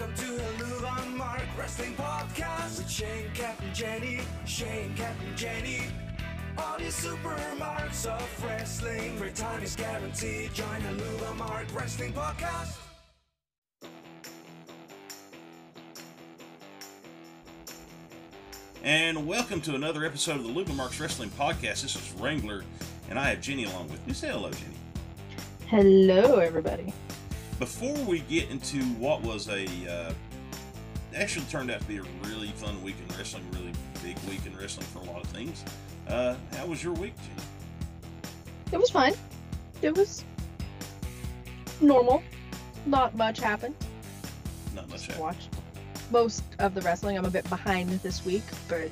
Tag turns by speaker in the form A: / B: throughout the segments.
A: Welcome to Haluva Mark Wrestling Podcast with Shane Captain Jenny, Shane Captain Jenny. All your super marks of wrestling. Free time is guaranteed. Join Haluva Mark Wrestling Podcast.
B: And welcome to another episode of the Luba Marks Wrestling Podcast. This is Wrangler, and I have Jenny along with me. Say hello, Jenny.
C: Hello, everybody.
B: Before we get into what was a uh, actually turned out to be a really fun week in wrestling, really big week in wrestling for a lot of things. Uh, how was your week, Jenny?
C: It was fine. It was normal. Not much happened.
B: Not much. Happened.
C: watched most of the wrestling. I'm a bit behind this week, but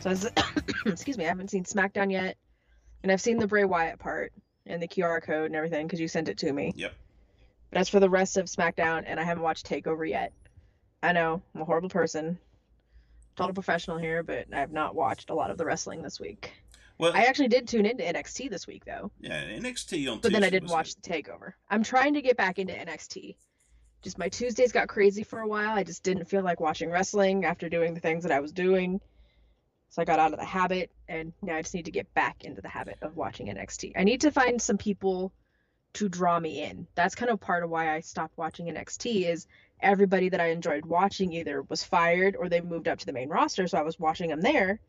C: so as excuse me, I haven't seen SmackDown yet, and I've seen the Bray Wyatt part and the QR code and everything because you sent it to me.
B: Yep.
C: But as for the rest of SmackDown, and I haven't watched Takeover yet. I know I'm a horrible person, total professional here, but I have not watched a lot of the wrestling this week.
B: Well,
C: I actually did tune into NXT this week though.
B: yeah, NXT on Tuesday.
C: but then I didn't watch the takeover. I'm trying to get back into NXT. Just my Tuesdays got crazy for a while. I just didn't feel like watching wrestling after doing the things that I was doing. So I got out of the habit and now I just need to get back into the habit of watching NXT. I need to find some people to draw me in. That's kind of part of why I stopped watching NXT is everybody that I enjoyed watching either was fired or they moved up to the main roster so I was watching them there.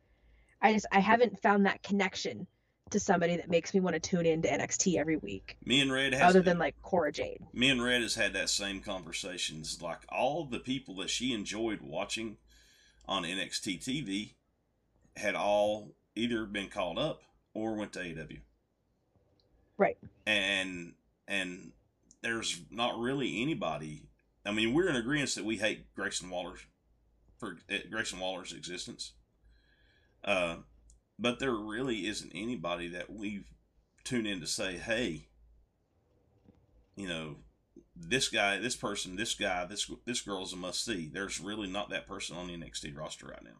C: I just I haven't found that connection to somebody that makes me want to tune into NXT every week
B: Me and Red has
C: other than like Cora Jade.
B: me and Red has had that same conversations. Like all the people that she enjoyed watching on NXT TV had all either been called up or went to AW.
C: Right.
B: And and there's not really anybody. I mean, we're in agreement that we hate Grayson Waller's for uh, Grayson Waller's existence. Uh, but there really isn't anybody that we tune in to say, "Hey, you know, this guy, this person, this guy, this this girl is a must see." There's really not that person on the NXT roster right now.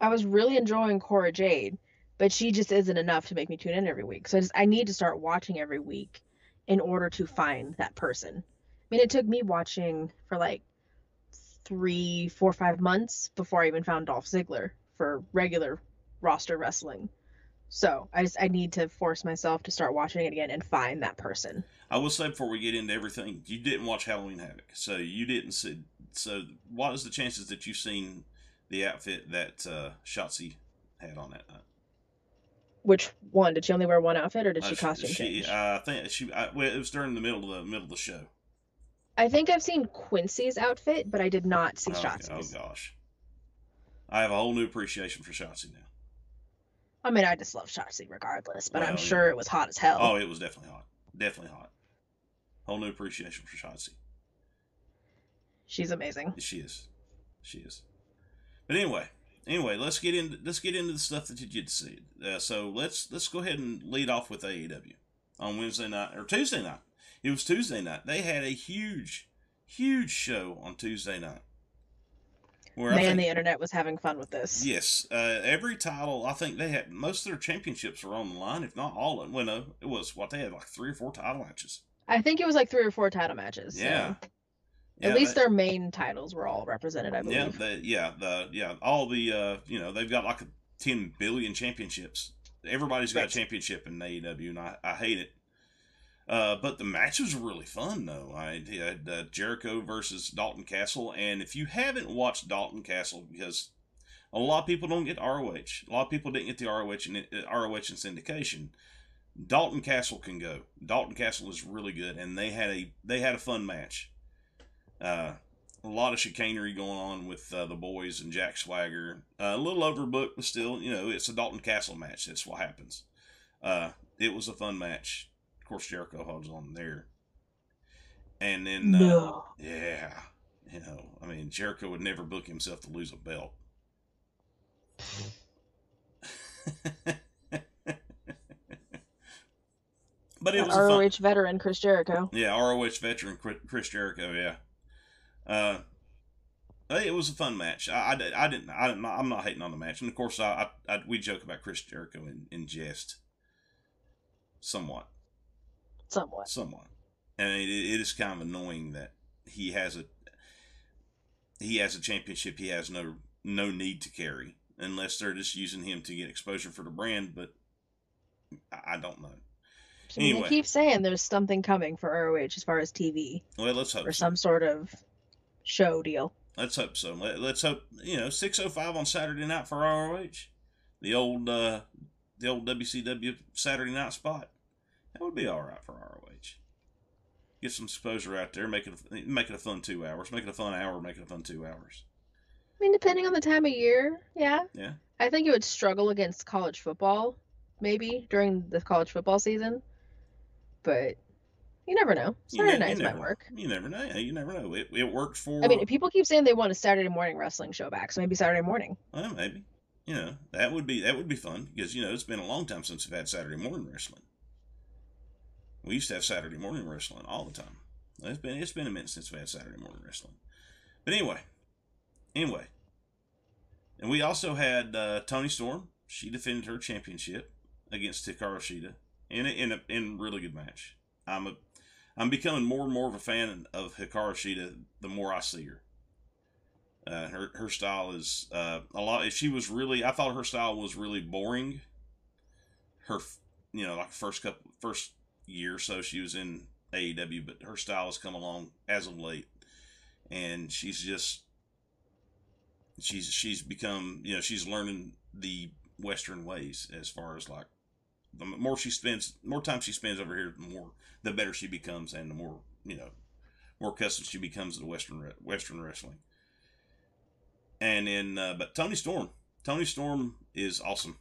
C: I was really enjoying Cora Jade, but she just isn't enough to make me tune in every week. So I just I need to start watching every week in order to find that person. I mean, it took me watching for like three, four, five months before I even found Dolph Ziggler for regular roster wrestling. So I just I need to force myself to start watching it again and find that person.
B: I will say before we get into everything, you didn't watch Halloween Havoc, so you didn't see. So, what is the chances that you've seen the outfit that uh, Shotzi had on that night?
C: Which one did she only wear one outfit or did she
B: Uh,
C: costume
B: she,
C: change?
B: uh, I think she. I, well, it was during the middle of the middle of the show.
C: I think I've seen Quincy's outfit, but I did not see
B: Oh,
C: Shotzi's.
B: oh gosh, I have a whole new appreciation for Shotzi now.
C: I mean, I just love Shotzi regardless, but
B: Well,
C: I'm
B: yeah.
C: sure it was hot as hell.
B: Oh, it was definitely hot, definitely hot. Whole new appreciation for Shotzi.
C: She's amazing.
B: She is, she is. But anyway, anyway, let's get into let's get into the stuff that you did see. Uh, so let's let's go ahead and lead off with AEW on Wednesday night or Tuesday night. It was Tuesday night. They had a huge, huge show on Tuesday night. Where
C: Man,
B: think-
C: the internet was having fun with this.
B: Yes, uh, every title. I think they had most of their championships were on the line, if not all. of Well, no, it was what they had like three or four title matches.
C: I think it was like three or four title matches. so
B: Yeah.
C: At least
B: they-
C: their main titles were all represented, I
B: yeah,
C: believe.
B: the, yeah, the yeah, all the uh, you know they've got like ten billion championships. Everybody's got
C: Right.
B: a championship in AEW, and I, I hate it. Uh, but the matches were really fun though. I had uh, Jericho versus Dalton Castle, and if you haven't watched Dalton Castle, because a lot of people don't get ROH, a lot of people didn't get the ROH and uh, ROH and syndication. Dalton Castle can go. Dalton Castle is really good, and they had a they had a fun match. Uh, a lot of chicanery going on with uh, the boys and Jack Swagger. Uh, a little overbooked, but still, you know, it's a Dalton Castle match. That's what happens. Uh, it was a fun match. Of course, Jericho holds on there. And then, uh,
C: No.
B: yeah, you know, I mean, Jericho would never book himself to lose a belt. but it was a fun,
C: ROH veteran Chris Jericho.
B: yeah, ROH veteran Chris Jericho. Yeah, uh, it was a fun match. I, I, I didn't. I didn't. I'm not hating on the match, and of course, I, I, I we joke about Chris Jericho in, in jest, somewhat,
C: Somewhat.
B: somewhat, and it, it is kind of annoying that he has a he has a championship he has no no need to carry unless they're just using him to get exposure for the brand. But I, I don't know.
C: I mean,
B: Anyway.
C: They keep saying there's something coming for ROH as far as TV
B: Well, let's hope
C: or
B: so.
C: some sort of show deal.
B: Let's hope so. Let, let's hope you know six oh five on Saturday night for ROH, the old uh, the old WCW Saturday night spot. That would be all right for ROH. Get some exposure out there, make it a, make it a fun two hours, make it a fun hour, make it a fun two hours.
C: I mean, depending on the time of year, yeah.
B: Yeah.
C: I think it would struggle against college football, maybe during the college football season. But you never know.
B: You
C: Saturday
B: ne-
C: nights
B: you
C: might
B: never,
C: work.
B: You never know. You never know. It, it worked for.
C: I mean, people keep saying they want a Saturday morning wrestling show back, so maybe Saturday morning.
B: well, maybe. You know that would be that would be fun because you know it's been a long time since we've had Saturday morning wrestling. We used to have Saturday morning wrestling all the time. It's been it's been a minute since we had Saturday morning wrestling. But anyway, anyway, and we also had uh, Toni Storm. She defended her championship against Hikaru Shida in a, in a in a really good match. I'm a I'm becoming more and more of a fan of Hikaru Shida the more I see her. Uh, her her style is uh, a lot. If she was really, I thought her style was really boring. Her, you know, like first couple, first year or so she was in AEW, but her style has come along as of late, and she's just she's she's become you know she's learning the Western ways as far as like the more she spends, more time she spends over here, the more the better she becomes, and the more you know, more accustomed she becomes to Western Western wrestling. And then, uh, but Toni Storm, Toni Storm is awesome,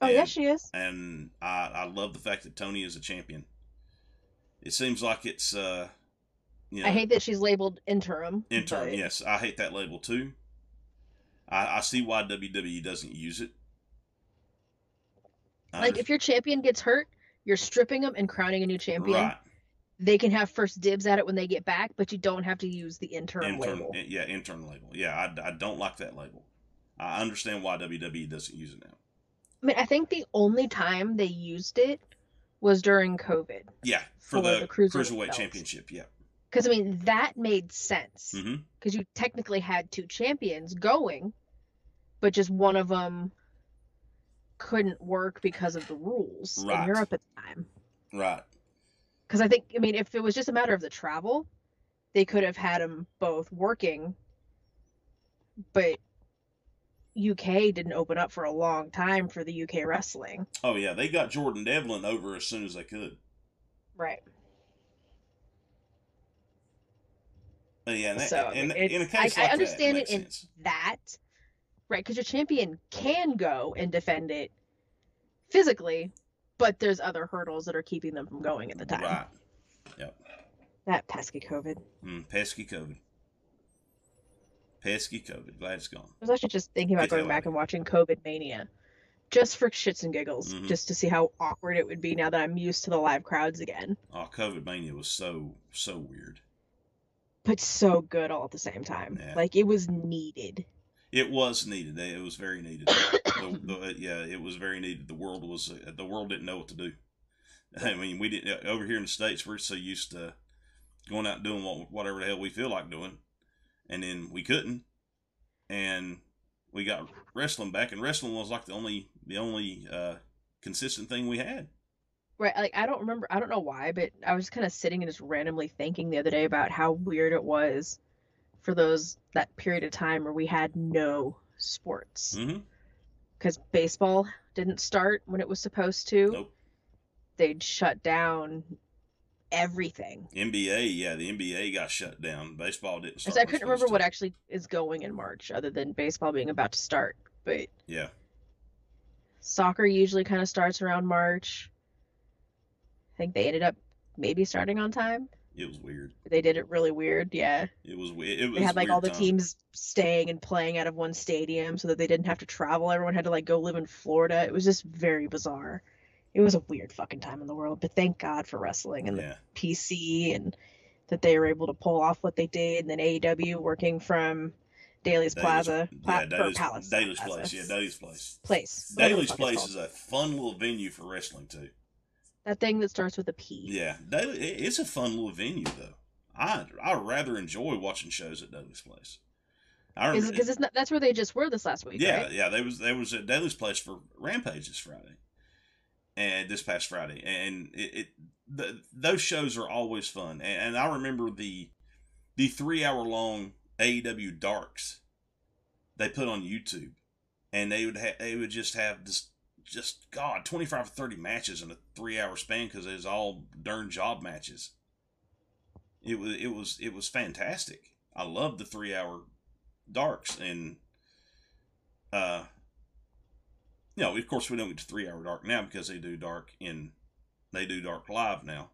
C: Oh,
B: And-
C: yes, she is.
B: and I I love the fact that Toni is a champion. It seems like it's uh, you know,
C: I hate that she's labeled interim.
B: interim.
C: but-
B: Yes, I hate that label too. I, I see why WWE doesn't use it.
C: Like, if your champion gets hurt, you're stripping them and crowning a new champion.
B: right,
C: They can have first dibs at it when they get back, but you don't have to use the interim
B: intern,
C: label.
B: yeah, intern label. Yeah, I, I don't like that label. I understand why WWE doesn't use it now.
C: I mean, I think the only time they used it was during COVID.
B: Yeah, for,
C: For
B: the,
C: the cruiserweight
B: cruiserweight championship. Yeah.
C: Because, I mean, that made sense.
B: Mm-hmm.
C: Because you technically had two champions going, but just one of them couldn't work because of the rules
B: Right.
C: in Europe at the time.
B: Right.
C: Because I think, I mean, if it was just a matter of the travel, they could have had them both working. But UK didn't open up for a long time for the UK wrestling.
B: Oh yeah, they got Jordan Devlin over as soon as they could.
C: Right.
B: Uh, yeah, and, that,
C: So, I
B: and in a case
C: I- I understand
B: that, it,
C: it in-
B: sense.
C: That, right? Because your champion can go and defend it physically, but there's other hurdles that are keeping them from going at the time.
B: Right. Yep.
C: That pesky COVID.
B: Mm, pesky COVID. Pesky COVID. Glad it's gone.
C: I was actually just thinking about
B: Good
C: going back and watching COVID Mania, just for shits and giggles,
B: Mhm.
C: just to see how awkward it would be now that I'm used to the live crowds again.
B: Oh, COVID mania was so so weird.
C: But so good all at the same time.
B: Yeah.
C: Like it was needed.
B: It was needed. It was very needed. the, the, yeah, it was very needed. The world was uh, the world didn't know what to do. I mean, we didn't over here in the states. We're so used to going out and doing what, whatever the hell we feel like doing, and then we couldn't, and we got wrestling back, and wrestling was like the only the only uh, consistent thing we had.
C: Right, like I don't remember I don't know why, but I was kind of sitting and just randomly thinking the other day about how weird it was for those that period of time where we had no sports.
B: Mm-hmm.
C: Because baseball didn't start when it was supposed to.
B: Nope.
C: They'd shut down everything.
B: NBA, yeah, the NBA got shut down. Baseball didn't start.
C: So I
B: when it was
C: couldn't remember
B: supposed
C: what actually is going in March other than baseball being about to start. But
B: Yeah,
C: soccer usually kind of starts around March. I think they ended up maybe starting on time.
B: It was weird.
C: They did it really weird, yeah.
B: It was weird. It was
C: They had like all the
B: time.
C: teams staying and playing out of one stadium so that they didn't have to travel. Everyone had to like go live in Florida. It was just very bizarre. It was a weird fucking time in the world, but thank God for wrestling and
B: Yeah,
C: the PC and that they were able to pull off what they did. And then AEW working from Daily's
B: Daily's-
C: Plaza, Pla-
B: yeah, Daily's,
C: Palace,
B: Daily's
C: Plaza.
B: place. Yeah, Daily's place.
C: Place. Daily's
B: place is a fun little venue for wrestling too.
C: That thing that starts with a P.
B: Yeah, Daily. It's a fun little venue though. I I rather enjoy watching shows at Dudley's Place. I
C: Is
B: remember,
C: because it's not, that's where they just were this last week,
B: yeah,
C: right?
B: yeah. They was they was at Dudley's Place for Rampage this Friday, and this past Friday, and it, it the, those shows are always fun. And, and I remember the the three hour long AEW Darks they put on YouTube, and they would ha- they would just have this just God twenty five or thirty matches in a three hour span because it was all darn job matches. It was it was it was fantastic. I loved the three hour darks and uh you know, of course we don't get to three hour dark now because they do dark in they do dark live now.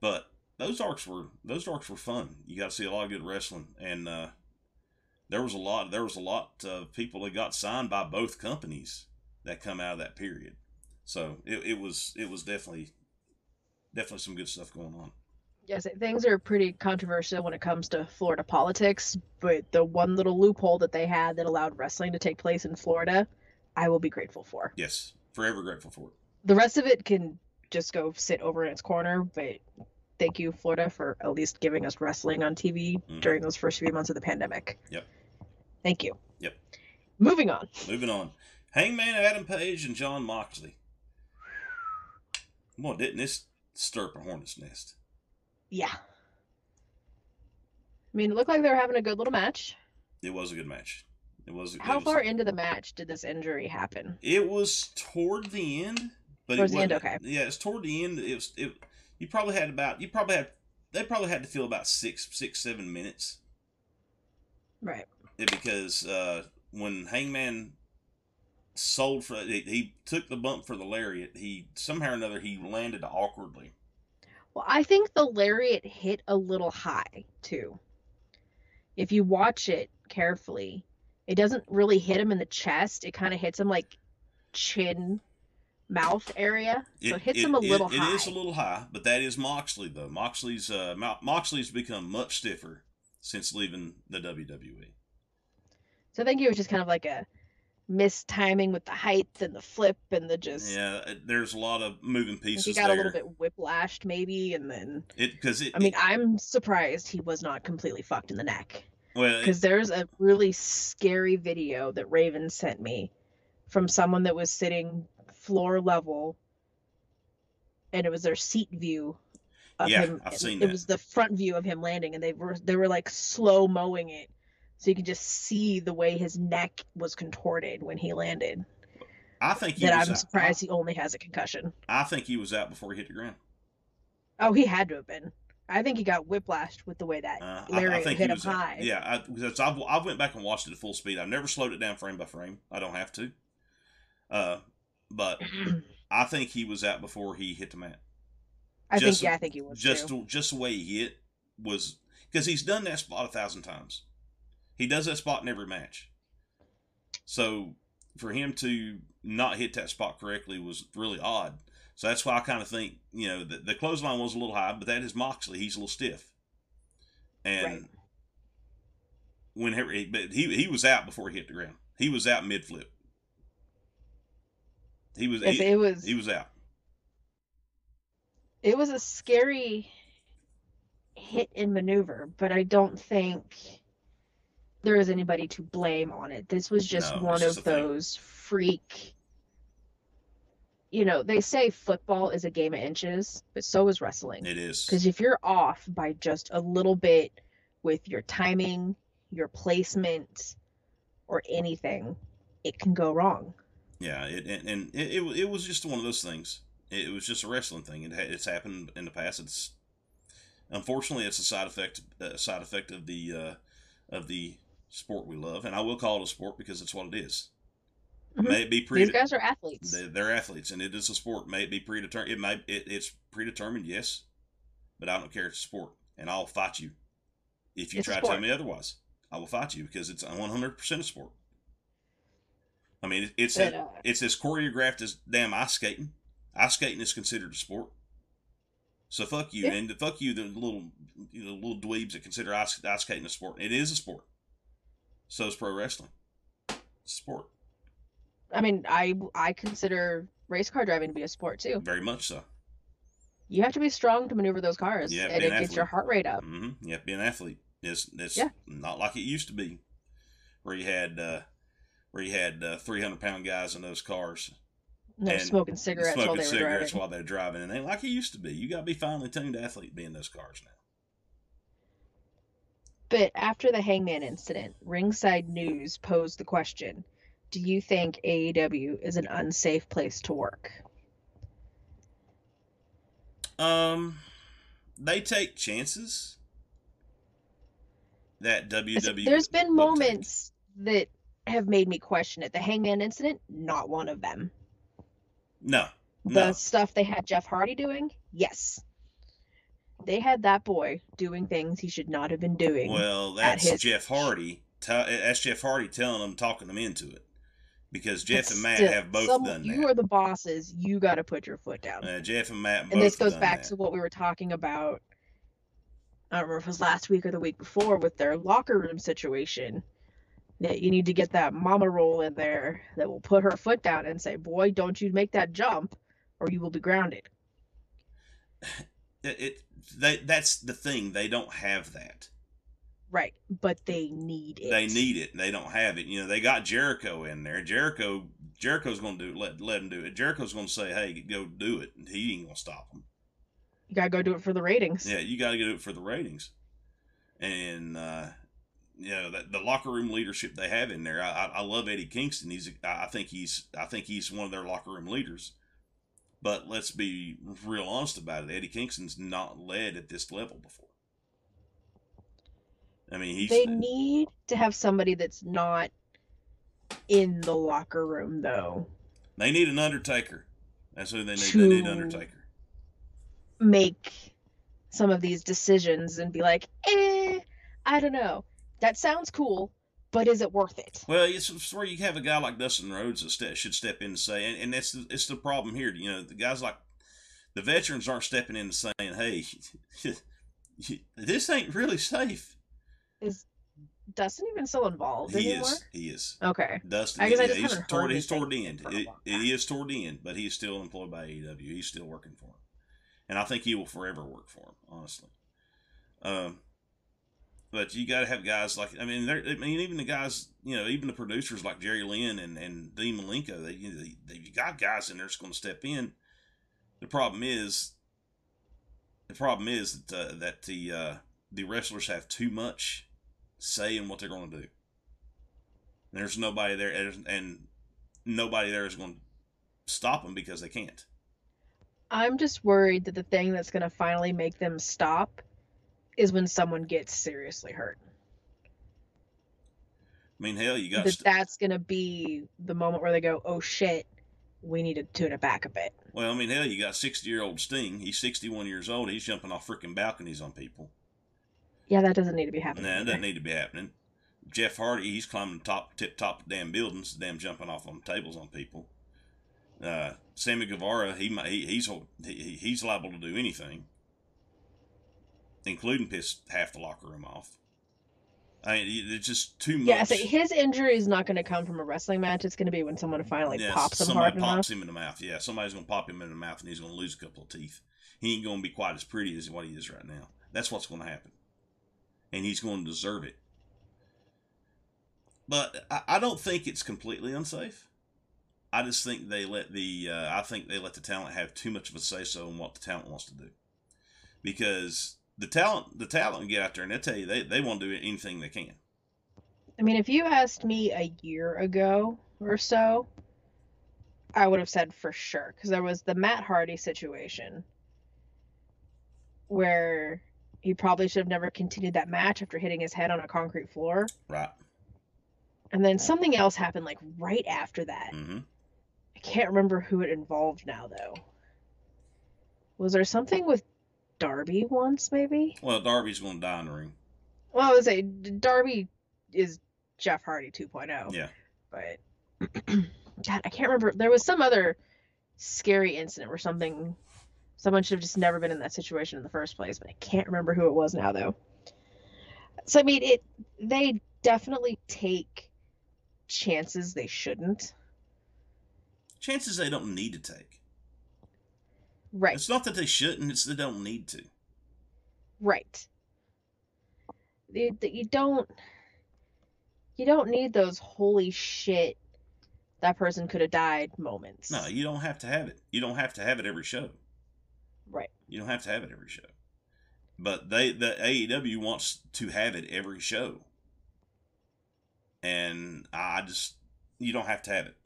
B: But those darks were those darks were fun. You got to see a lot of good wrestling and uh there was a lot there was a lot of people that got signed by both companies that come out of that period. So it, it was it was definitely definitely some good stuff going on.
C: Yes, things are pretty controversial when it comes to Florida politics, but the one little loophole that they had that allowed wrestling to take place in Florida, I will be grateful for.
B: Yes, forever grateful for it.
C: The rest of it can just go sit over in its corner, but thank you, Florida, for at least giving us wrestling on TV
B: Mhm.
C: during those first few months of the pandemic.
B: Yep.
C: Thank you.
B: Yep.
C: Moving on.
B: Moving on. Hangman Adam Page and Jon Moxley. Boy, didn't this stir up a hornet's nest?
C: Yeah. I mean, it looked like they were having a good little match.
B: It was a good match. It was.
C: How
B: it was,
C: far into the match did this injury happen?
B: It was toward the end, but
C: Towards
B: it
C: the end, okay.
B: Yeah, it's toward the end. It was. It. You probably had about. You probably had. They probably had to feel about six, six, seven minutes.
C: Right.
B: It, because uh, when Hangman sold for he, he took the bump for the lariat, he somehow or another he landed awkwardly.
C: Well, I think the lariat hit a little high too. If you watch it carefully, it doesn't really hit him in the chest. It kind of hits him like chin, mouth area. So it, hits him a little
B: it-
C: high.
B: It is a little high, but that is Moxley though. Moxley's uh, Moxley's become much stiffer since leaving the. WWE.
C: So I think it was just kind of like a mistiming with the height and the flip and the just.
B: Yeah, uh, there's a lot of moving pieces
C: he got
B: there.
C: a little bit whiplashed maybe, and then
B: It because it.
C: I mean
B: it-
C: I'm surprised he was not completely fucked in the neck.
B: well,
C: because there's a really scary video that Raven sent me from someone that was sitting floor level, and it was their seat view of
B: Yeah,
C: him.
B: I've seen
C: it
B: that.
C: was the front view of him landing, and they were they were like slow mowing it, so you could just see the way his neck was contorted when he landed.
B: I think he
C: That I'm
B: out.
C: surprised he only has a concussion.
B: I think he was out before he hit the ground.
C: Oh, he had to have been. I think he got whiplashed with the way that
B: Uh, I, I think
C: hit
B: he
C: him
B: was
C: high.
B: Yeah, I, because I've I've went back and watched it at full speed. I've never slowed it down frame by frame. I don't have to. Uh, but I think he was out before he hit the mat.
C: I
B: Just-
C: think yeah, I think he was
B: just
C: too.
B: just the way he hit was because he's done that spot a thousand times. He does that spot in every match. So for him to not hit that spot correctly was really odd. So that's why I kind of think you know the, the clothesline was a little high, but that is Moxley. He's a little stiff, and
C: Right.
B: whenever he, but he he was out before he hit the ground. He was out mid flip. He was
C: Yes,
B: he,
C: it was.
B: he was out.
C: it was a scary hit and maneuver, but I don't think there is anybody to blame on it. This was just
B: No,
C: one of
B: the thing.
C: those freak. You know, they say football is a game of inches, but so is wrestling.
B: It is.
C: Because if you're off by just a little bit with your timing, your placement, or anything, it can go wrong.
B: Yeah, it, and, and it, it, it was just one of those things. It, was just a wrestling thing. It, it's happened in the past. It's unfortunately it's a side effect a side effect of the uh, of the sport we love, and I will call it a sport because it's what it is.
C: Mhm.
B: May it be
C: These
B: pre
C: guys are athletes.
B: they, they're athletes, and it is a sport. May it be predetermined. It may it, it's predetermined, yes, but I don't care. It's a sport, and I'll fight you if you
C: It's
B: try to tell me otherwise. I will fight you because it's one hundred percent a sport. I mean, it, it's
C: But, uh,
B: it's as choreographed as damn ice skating. Ice skating is considered a sport. So fuck you,
C: Yeah.
B: and fuck you, the little you know little dweebs that consider ice, ice skating a sport. It is a sport. So is pro wrestling. Sport,
C: I mean, I I consider race car driving to be a sport too.
B: very much so.
C: You have to be strong to maneuver those cars,
B: Yeah,
C: and it gets your heart rate up.
B: hmm You have to be an athlete. It's it's
C: Yeah.
B: not like it used to be, where you had uh, where you had uh, three hundred pound guys in those cars
C: And they're smoking cigarettes while they
B: cigarettes
C: driving.
B: while they're driving, and they like it used to be. You got to be finely tuned athlete to be in those cars now.
C: But after the Hangman incident, Ringside News posed the question Do you think AEW is an unsafe place to work?
B: Um, they take chances that WWE.
C: There's been
B: will take.
C: moments that have made me question it. The Hangman incident, not one of them.
B: No,
C: The
B: no.
C: stuff they had Jeff Hardy doing, yes. They had that boy doing things he should not have been doing.
B: Well, that's
C: his
B: Jeff. Hardy. That's Jeff Hardy telling them, talking them into it, because Jeff
C: But
B: and Matt
C: still,
B: have both
C: some-
B: done
C: You
B: that.
C: are the bosses. You got to put your foot down.
B: Uh, Jeff and Matt both
C: and this goes back
B: that.
C: to what we were talking about. I don't remember if it was last week or the week before with their locker room situation. That you need to get that mama roll in there that will put her foot down and say, "Boy, don't you make that jump, or you will be grounded."
B: it, it they that's the thing they don't have that.
C: Right, but they need it.
B: they need it they don't have it. You know they got jericho in there. Jericho jericho's gonna do it let, let him do it. Jericho's gonna say hey go do it and he ain't gonna stop him.
C: You gotta go do it for the ratings.
B: yeah you gotta go do it for the ratings. And uh you know the, the locker room leadership they have in there I, I, I love eddie kingston. He's i think he's i think he's one of their locker room leaders but let's be real honest about it eddie kingston's not led at this level before i mean he's
C: They need to have somebody that's not in the locker room though.
B: They need an Undertaker. That's who they need. They need Undertaker.
C: Make some of these decisions and be like, "Eh, I don't know. That sounds cool, but is it worth it?"
B: Well, it's, it's where you have a guy like Dustin Rhodes that should step in and say, and, and that's the, it's the problem here. You know, the guys like the veterans aren't stepping in and saying, "Hey, this ain't really safe."
C: Is Dustin even still involved
B: He
C: anymore?
B: is. He is.
C: Okay.
B: Dustin,
C: I guess I just
B: he's toward, he's toward the end. It,
C: for a long
B: it is toward the end, but he's still employed by AEW. He's still working for him, and I think he will forever work for him. Honestly, um, but you got to have guys like I mean, I mean, even the guys, you know, even the producers like Jerry Lynn and and Dean Malenko, they you know, they, they you got guys in there that's going to step in. The problem is, the problem is that uh, that the uh, the wrestlers have too much say in what they're going to do. And There's nobody there, and- and nobody there is going to stop them because they can't.
C: I'm just worried that the thing that's going to finally make them stop is when someone gets seriously hurt.
B: I mean, hell, you got
C: That
B: st-
C: that's going to be the moment where they go, "Oh shit, we need to tune it back a bit."
B: well, I mean, hell, you got sixty year old Sting. He's sixty one years old. He's jumping off freaking balconies on people.
C: Yeah, that doesn't need to be happening.
B: Nah, it doesn't need to be happening. Jeff Hardy, he's climbing top, tip top of damn buildings, damn jumping off on tables on people. Uh, Sammy Guevara, he, he he's he, he's liable to do anything, including piss half the locker room off. I mean, it's just too much.
C: Yeah, so his injury is not going to come from a wrestling match. It's going to be when someone finally
B: Yeah,
C: pops him
B: somebody
C: hard
B: pops
C: enough.
B: him in the mouth. Yeah, somebody's gonna pop him in the mouth, and he's gonna lose a couple of teeth. He ain't gonna be quite as pretty as what he is right now. That's what's gonna happen, and he's going to deserve it. But I, I don't think it's completely unsafe. I just think they let the uh, I think they let the talent have too much of a say so in what the talent wants to do, because the talent the talent can get out there and they tell you they, they want to do anything they can.
C: I mean, if you asked me a year ago or so, I would have said for sure because there was the Matt Hardy situation where he probably should have never continued that match after hitting his head on a concrete floor.
B: Right.
C: And then something else happened like right after that.
B: hmm
C: I can't remember who it involved now though. Was there something with Darby once maybe?
B: Well, Darby's going to die in the ring.
C: Well, I would say Darby is Jeff Hardy 2.0.
B: Yeah.
C: But God, I can't remember. There was some other scary incident where something someone should have just never been in that situation in the first place, but I can't remember who it was now though. So I mean, it they definitely take chances they shouldn't.
B: Chances they don't need to take.
C: Right.
B: It's not that they shouldn't; it's they don't need to.
C: Right. You, you don't you don't need those holy shit that person could have died moments.
B: No, you don't have to have it. You don't have to have it every show.
C: Right.
B: You don't have to have it every show. But they the AEW wants to have it every show. And I just you don't have to have it.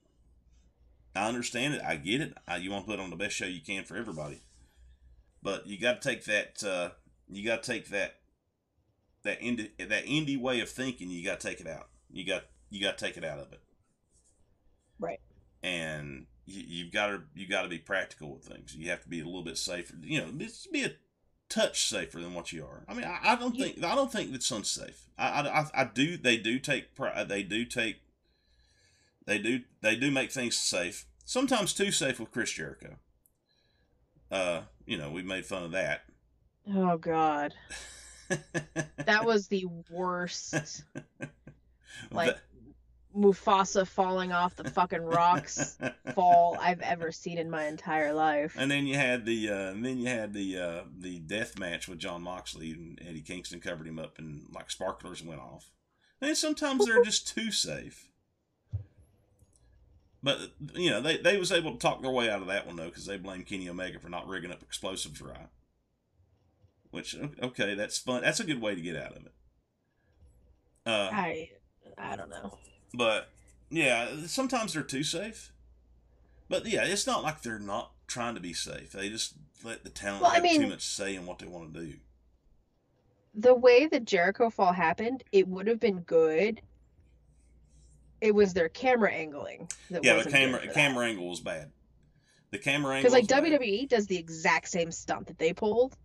B: I understand it. I get it. I, you want to put on the best show you can for everybody. But you got to take that uh, you got to take that that indie that indie way of thinking, you got to take it out. You got you got to take it out of it.
C: Right.
B: And you, you've got to you got to be practical with things. You have to be a little bit safer. You know, just be a touch safer than what you are. I mean, I, I don't think I don't think it's unsafe. I, I, I, I do. They do take. They do take. They do. They do make things safe. Sometimes too safe with Chris Jericho. Uh, you know, we made fun of that.
C: Oh god. That was the worst like
B: That-
C: Mufasa falling off the fucking rocks fall I've ever seen in my entire life.
B: And then you had the uh, and then you had the uh, the death match with Jon Moxley and Eddie Kingston covered him up and like sparklers went off. And sometimes they're just too safe. But you know they they was able to talk their way out of that one though because they blamed Kenny Omega for not rigging up explosives right. Which okay that's fun that's a good way to get out of it. Uh,
C: I I don't know.
B: but yeah, sometimes they're too safe. But yeah, it's not like they're not trying to be safe. They just let the talent
C: Well, I
B: have too
C: mean-
B: much say in what they want to do.
C: The way the Jericho fall happened, it would have been good. It was their camera angling that
B: Yeah, the camera camera angle was bad. The camera angle
C: Because like
B: was bad.
C: WWE does the exact same stunt that they pulled,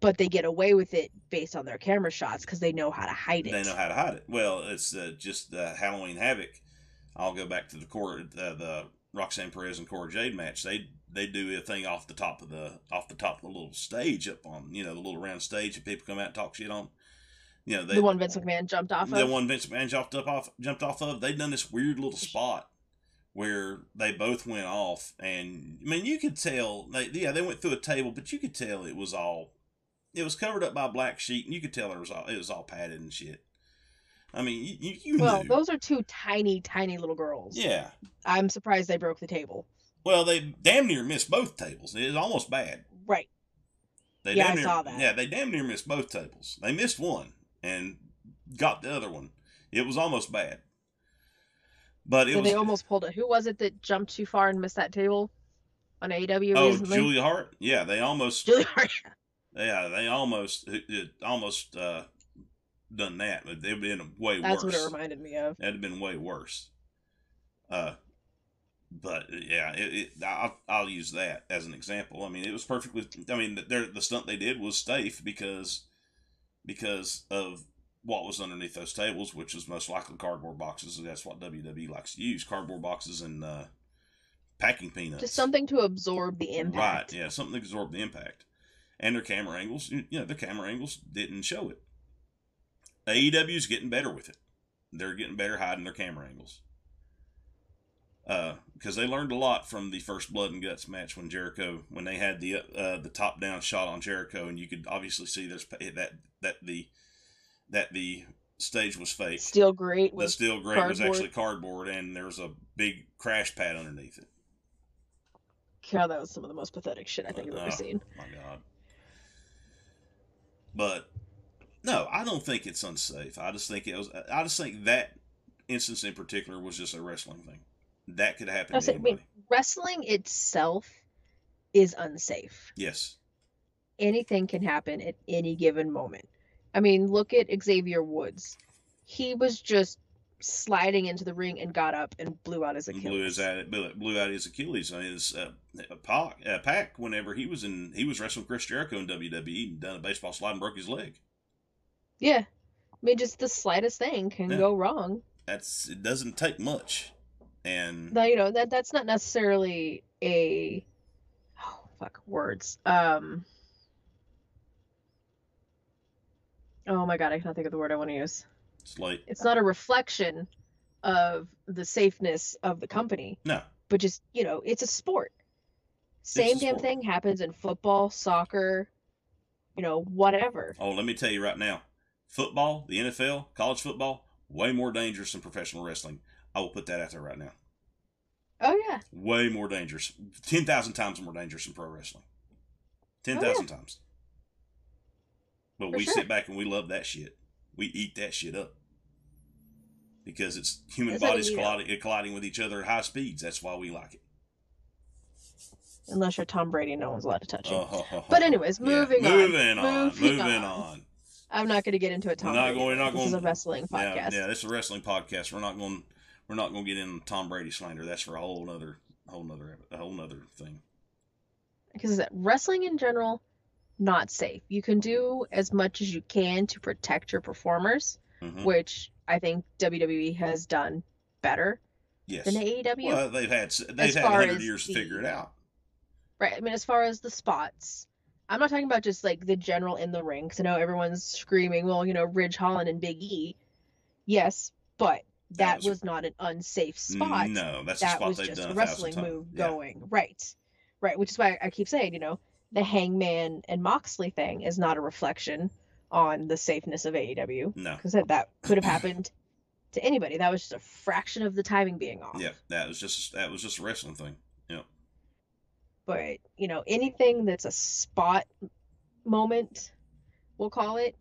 C: but they get away with it based on their camera shots because they know how to hide it.
B: They know how to hide it. Well, it's uh, just uh, Halloween Havoc. I'll go back to the core, uh, the Roxanne Perez and Cora Jade match. They they do a thing off the top of the off the top of the little stage up on you know the little round stage that people come out and talk shit on. You know they
C: the one Vince McMahon jumped off
B: the
C: of.
B: one Vince McMahon jumped up off jumped off of. They'd done this weird little spot where they both went off, and I mean you could tell. They, yeah, they went through a table, but you could tell it was all. It was covered up by a black sheet, and you could tell it was all it was all padded and shit. I mean, you you, you
C: well,
B: knew.
C: those are two tiny, tiny little girls.
B: yeah.
C: I'm surprised they broke the table.
B: Well, they damn near missed both tables. It was almost bad.
C: Right.
B: They
C: Yeah,
B: damn
C: I
B: near,
C: saw that.
B: Yeah, they damn near missed both tables. They missed one and got the other one. It was almost bad. But it
C: So
B: was
C: they almost pulled it. Who was it that jumped too far and missed that table on AEW
B: oh
C: recently?
B: Julia Hart. Yeah, they almost
C: Julia Hart.
B: yeah they almost it, almost uh, done that. But they've been way
C: That's
B: worse.
C: what it reminded me of.
B: That'd have been way worse. Uh, but yeah, it, it, I'll, I'll use that as an example. I mean, it was perfectly. I mean, their the stunt they did was safe because because of what was underneath those tables, which was most likely cardboard boxes. And that's what WWE likes to use: cardboard boxes and uh, packing peanuts.
C: Just something to absorb the impact.
B: Right. Yeah, something to absorb the impact. And their camera angles, you you know, their camera angles didn't show it. AEW's getting better with it. They're getting better hiding their camera angles. Uh, because they learned a lot from the first Blood and Guts match when Jericho, when they had the uh, the top down shot on Jericho, and you could obviously see there's that that the that the stage was fake.
C: Steel grate
B: The steel grate was actually cardboard, and there was a big crash pad underneath it.
C: God, that was some of the most pathetic shit I think I've
B: Oh,
C: ever seen.
B: My God. But no, I don't think it's unsafe. I just think it was. I just think that instance in particular was just a wrestling thing. That could happen
C: I
B: to
C: said, I mean, wrestling itself is unsafe.
B: yes.
C: Anything can happen at any given moment. I mean, look at Xavier Woods. He was just sliding into the ring and got up and blew out his Achilles.
B: blew his out, blew, out his Achilles. Mean, his uh, Pac, uh, Pac, whenever he was in, he was wrestling Chris Jericho in WWE and done a baseball slide and broke his leg.
C: Yeah. I mean, just the slightest thing can
B: Yeah.
C: go wrong.
B: That's it. Doesn't take much, and
C: Now, you know, that that's not necessarily a oh fuck words. Um Oh my god, I cannot think of the word I want to use.
B: it's late.
C: It's not a reflection of the safeness of the company,
B: No,
C: but just, you know, it's a sport. Same
B: a
C: damn
B: sport.
C: thing happens in football, soccer, you know, whatever.
B: Oh, let me tell you right now, football, the NFL, college football, way more dangerous than professional wrestling. I will put that out there right now.
C: Oh yeah.
B: Way more dangerous, ten thousand times more dangerous than pro wrestling. Ten
C: Oh, yeah.
B: times. But
C: For
B: we
C: sure.
B: sit back and we love that shit. We eat that shit up because it's human
C: That's
B: bodies colliding, colliding with each other at high speeds. That's why we like it.
C: Unless you're Tom Brady, no one's allowed to touch you.
B: Uh.
C: But anyways,
B: Yeah,
C: moving on.
B: moving on,
C: Moving on.
B: on.
C: I'm not going to get into a Tom
B: not
C: Brady.
B: going- not
C: this is a wrestling podcast.
B: Yeah, yeah, this is a wrestling podcast. We're not going. We're not going to get in Tom Brady slander. That's for a whole nother, whole nother, a whole nother thing.
C: Because wrestling in general, not safe. You can do as much as you can to protect your performers,
B: hmm
C: which I think WWE has done better
B: Yes.
C: than AEW.
B: Well, they've had they've had hundred years to figure it out.
C: Right. I mean, as far as the spots, I'm not talking about just like the general in the ring. Because I know everyone's screaming, well, you know, Ridge Holland and Big E. Yes, but
B: That
C: that
B: was-
C: was not an unsafe spot.
B: No, that's
C: that
B: spot
C: was just
B: done
C: a wrestling move
B: Yeah.
C: going. Right. Right. Which is why I keep saying, you know, the Hangman and Moxley thing is not a reflection on the safeness of AEW.
B: No.
C: Because that, that could have happened to anybody. That was just a fraction of the timing being off.
B: Yeah, that was just that was just a wrestling thing. Yeah.
C: but you know anything that's a spot moment we'll call it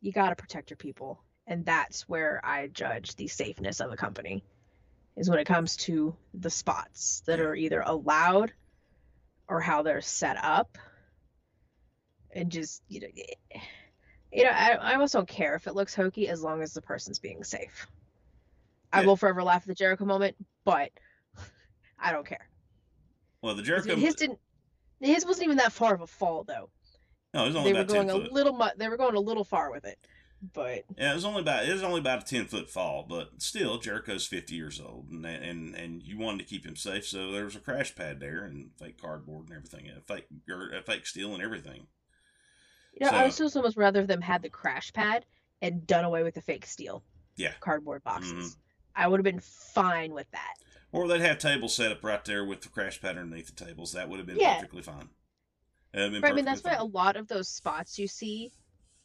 C: you got to protect your people and that's where i judge the safeness of a company is when it comes to the spots that are either allowed or how they're set up and just you know eh, you know I, I almost don't care if it looks hokey as long as the person's being safe i will forever laugh at the jericho moment but i don't care
B: Well, the Jericho.
C: His didn't. His wasn't even that far of a fall though.
B: no, it was only
C: They were going a little. Mu- they were going a little far with it, but
B: Yeah, it was only about it was only about a ten foot fall, but still, Jericho's fifty years old, and and and you wanted to keep him safe, so there was a crash pad there and fake cardboard and everything, and fake or uh, fake steel and everything.
C: you know, I would
B: So-
C: still almost rather them had the crash pad and done away with the fake steel
B: Yeah.
C: cardboard boxes.
B: Mhm.
C: I would have been fine with that.
B: Or they'd have tables set up right there with the crash pad underneath the tables. That would have been
C: Yeah.
B: perfectly fine. Been
C: Right, I mean, that's
B: perfectly
C: why a lot of those spots you see,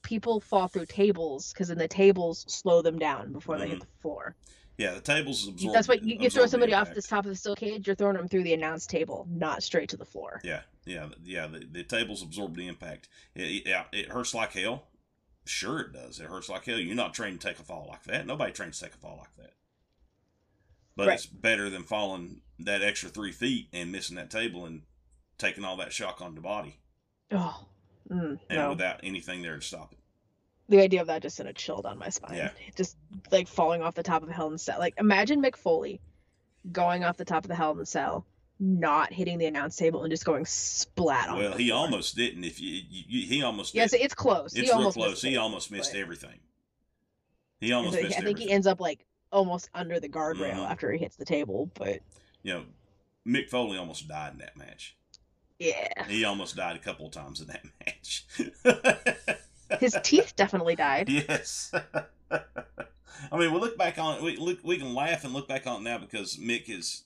C: people fall through tables because then the tables slow them down before they hit mm-hmm. the floor.
B: Yeah, the tables absorb.
C: that's what you, you throw
B: absorb the
C: somebody off the top of the steel cage, you're throwing them through the announce table, not straight to the floor.
B: Yeah, yeah, yeah. The, the tables absorb the impact. It, yeah, it hurts like hell. Sure, it does. It hurts like hell. You're not trained to take a fall like that. Nobody trained to take a fall like that. But
C: Right.
B: it's better than falling that extra three feet and missing that table and taking all that shock on the body
C: Oh, mm,
B: and
C: no.
B: without anything there to stop it.
C: the idea of that just sent a chill down my spine.
B: Yeah.
C: Just like falling off the top of a Hell in a Cell. Like imagine Mick Foley going off the top of the Hell in a Cell, not hitting the announce table and just going splat on.
B: Well,
C: the
B: he
C: floor.
B: almost didn't. If you, you, you he almost
C: Yes,
B: did.
C: it's close.
B: it's
C: he
B: real
C: almost
B: close. He
C: it,
B: almost missed
C: but-
B: everything. He almost
C: so
B: missed
C: I think
B: everything.
C: he ends up like almost under the guardrail
B: Mhm.
C: after he hits the table. But
B: you know, Mick Foley almost died in that match.
C: Yeah,
B: He almost died a couple of times in that match.
C: his teeth definitely died.
B: Yes. I mean, we look back on it. We look. We can laugh and look back on it now because Mick is,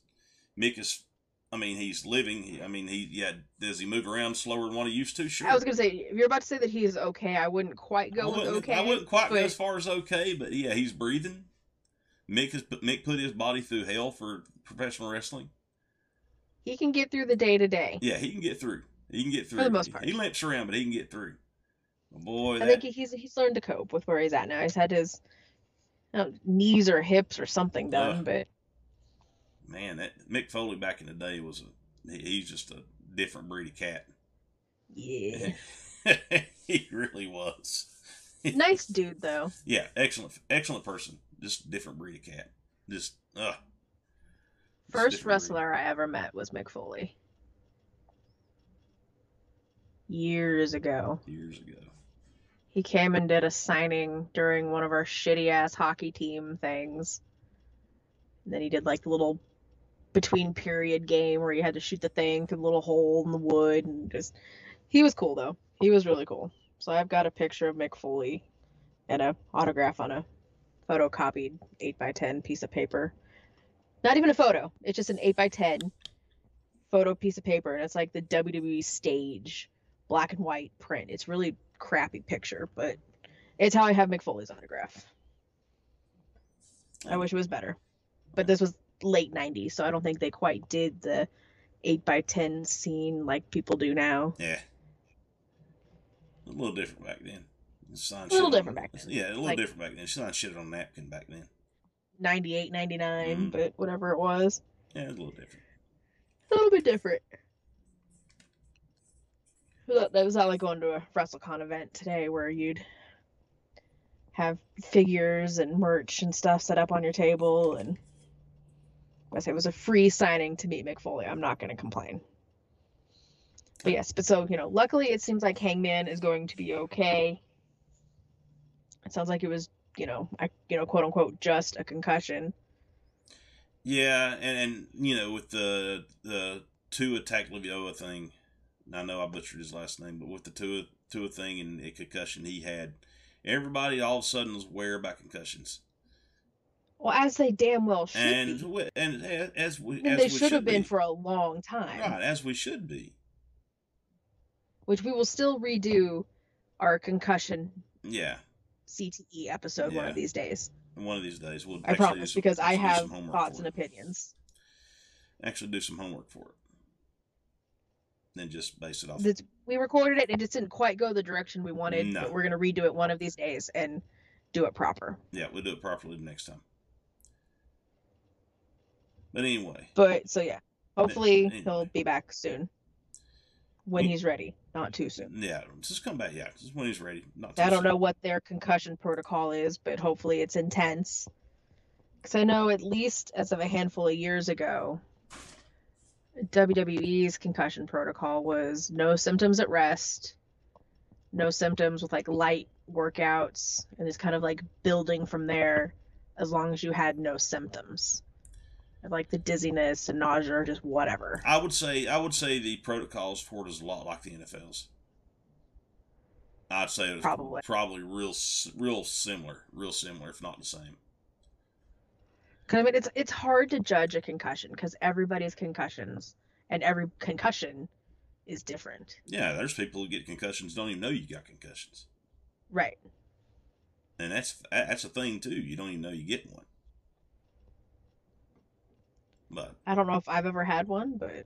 B: Mick is. I mean, he's living. I mean, he yeah. Does he move around slower than what he used to? Sure.
C: I was gonna say if you're about to say that he's okay, I wouldn't quite go
B: wouldn't,
C: okay.
B: I wouldn't quite go as far as okay, but yeah, he's breathing. Mick has Mick put his body through hell for professional wrestling.
C: He can get through the day to day.
B: Yeah, he can get through. He can get through.
C: For the most part.
B: He limps around, but he can get through. My boy,
C: I
B: that,
C: think he's he's learned to cope with where he's at now. He's had his know, knees or hips or something done,
B: Ugh.
C: but
B: man, that Mick Foley back in the day was a he, he's just a different breed of cat.
C: yeah,
B: he really was.
C: nice dude though.
B: Yeah, excellent, excellent person. Just different breed of cat. Just uh.
C: First wrestler I ever met was Mick Foley. Years ago.
B: years ago.
C: He came and did a signing during one of our shitty ass hockey team things. And then he did like the little between period game where you had to shoot the thing through the little hole in the wood and just he was cool though. He was really cool. So I've got a picture of Mick Foley and a autograph on a photocopied eight by ten piece of paper. Not even a photo. It's just an eight by ten photo piece of paper, and it's like the WWE stage, black and white print. It's really crappy picture, but it's how I have Mick Foley's autograph. I wish it was better, but this was late '90s, so I don't think they quite did the eight by ten scene like people do now.
B: Yeah. A little different back then.
C: A little
B: on-
C: different back then.
B: Yeah, a little
C: Like-
B: different back then. She signed shit on a napkin back then.
C: 98, 99,
B: Mhm.
C: but whatever it was,
B: Yeah, it was a little different.
C: a little bit different. That that was not like going to a WrestleCon event today where you'd have figures and merch and stuff set up on your table and I say it was a free signing to meet Mick Foley. I'm not going to complain. But yes, but so, you know, luckily it seems like Hangman is going to be okay. It sounds like it was, you know, I, you know, quote unquote, just a concussion.
B: Yeah, and, and you know, with the the two attack Livioa thing, I know I butchered his last name, but with the two Tua thing and the concussion he had, everybody all of a sudden was aware about concussions,
C: Well, as they damn well should
B: and
C: be.
B: and as we
C: mean,
B: as
C: they
B: we
C: should have been
B: be.
C: for a long time,
B: right as we should be.
C: which we will still redo our concussion
B: Yeah,
C: CTE episode one of these days.
B: and one of these days we'll
C: I promise,
B: some-
C: because I have thoughts and opinions.
B: Actually, do some homework for it. Then just base it off.
C: We recorded it and it just didn't quite go the direction we wanted,
B: No.
C: but we're gonna redo it one of these days and do it proper.
B: Yeah, we'll do it properly the next time. But anyway,
C: But so yeah, hopefully
B: anyway.
C: he'll be back soon when he's ready, not too soon.
B: yeah, just come back. Yeah, just when he's ready. Not too soon.
C: I don't
B: soon.
C: know what their concussion protocol is, but hopefully it's intense. Because I know at least as of a handful of years ago, WWE's concussion protocol was no symptoms at rest, no symptoms with like light workouts, and it's kind of like building from there as long as you had no symptoms. Like the dizziness and nausea or just whatever.
B: I would say I would say the protocols for it is a lot like the NFL's. I'd say it's
C: Probably.
B: probably real real similar, real similar, if not the same.
C: 'Cause, I mean, it's it's hard to judge a concussion because everybody's concussions and every concussion is different.
B: Yeah, there's people who get concussions don't even know you got concussions,
C: Right.
B: and that's that's a thing too. You don't even know you get one. But
C: I don't know if I've ever had one, but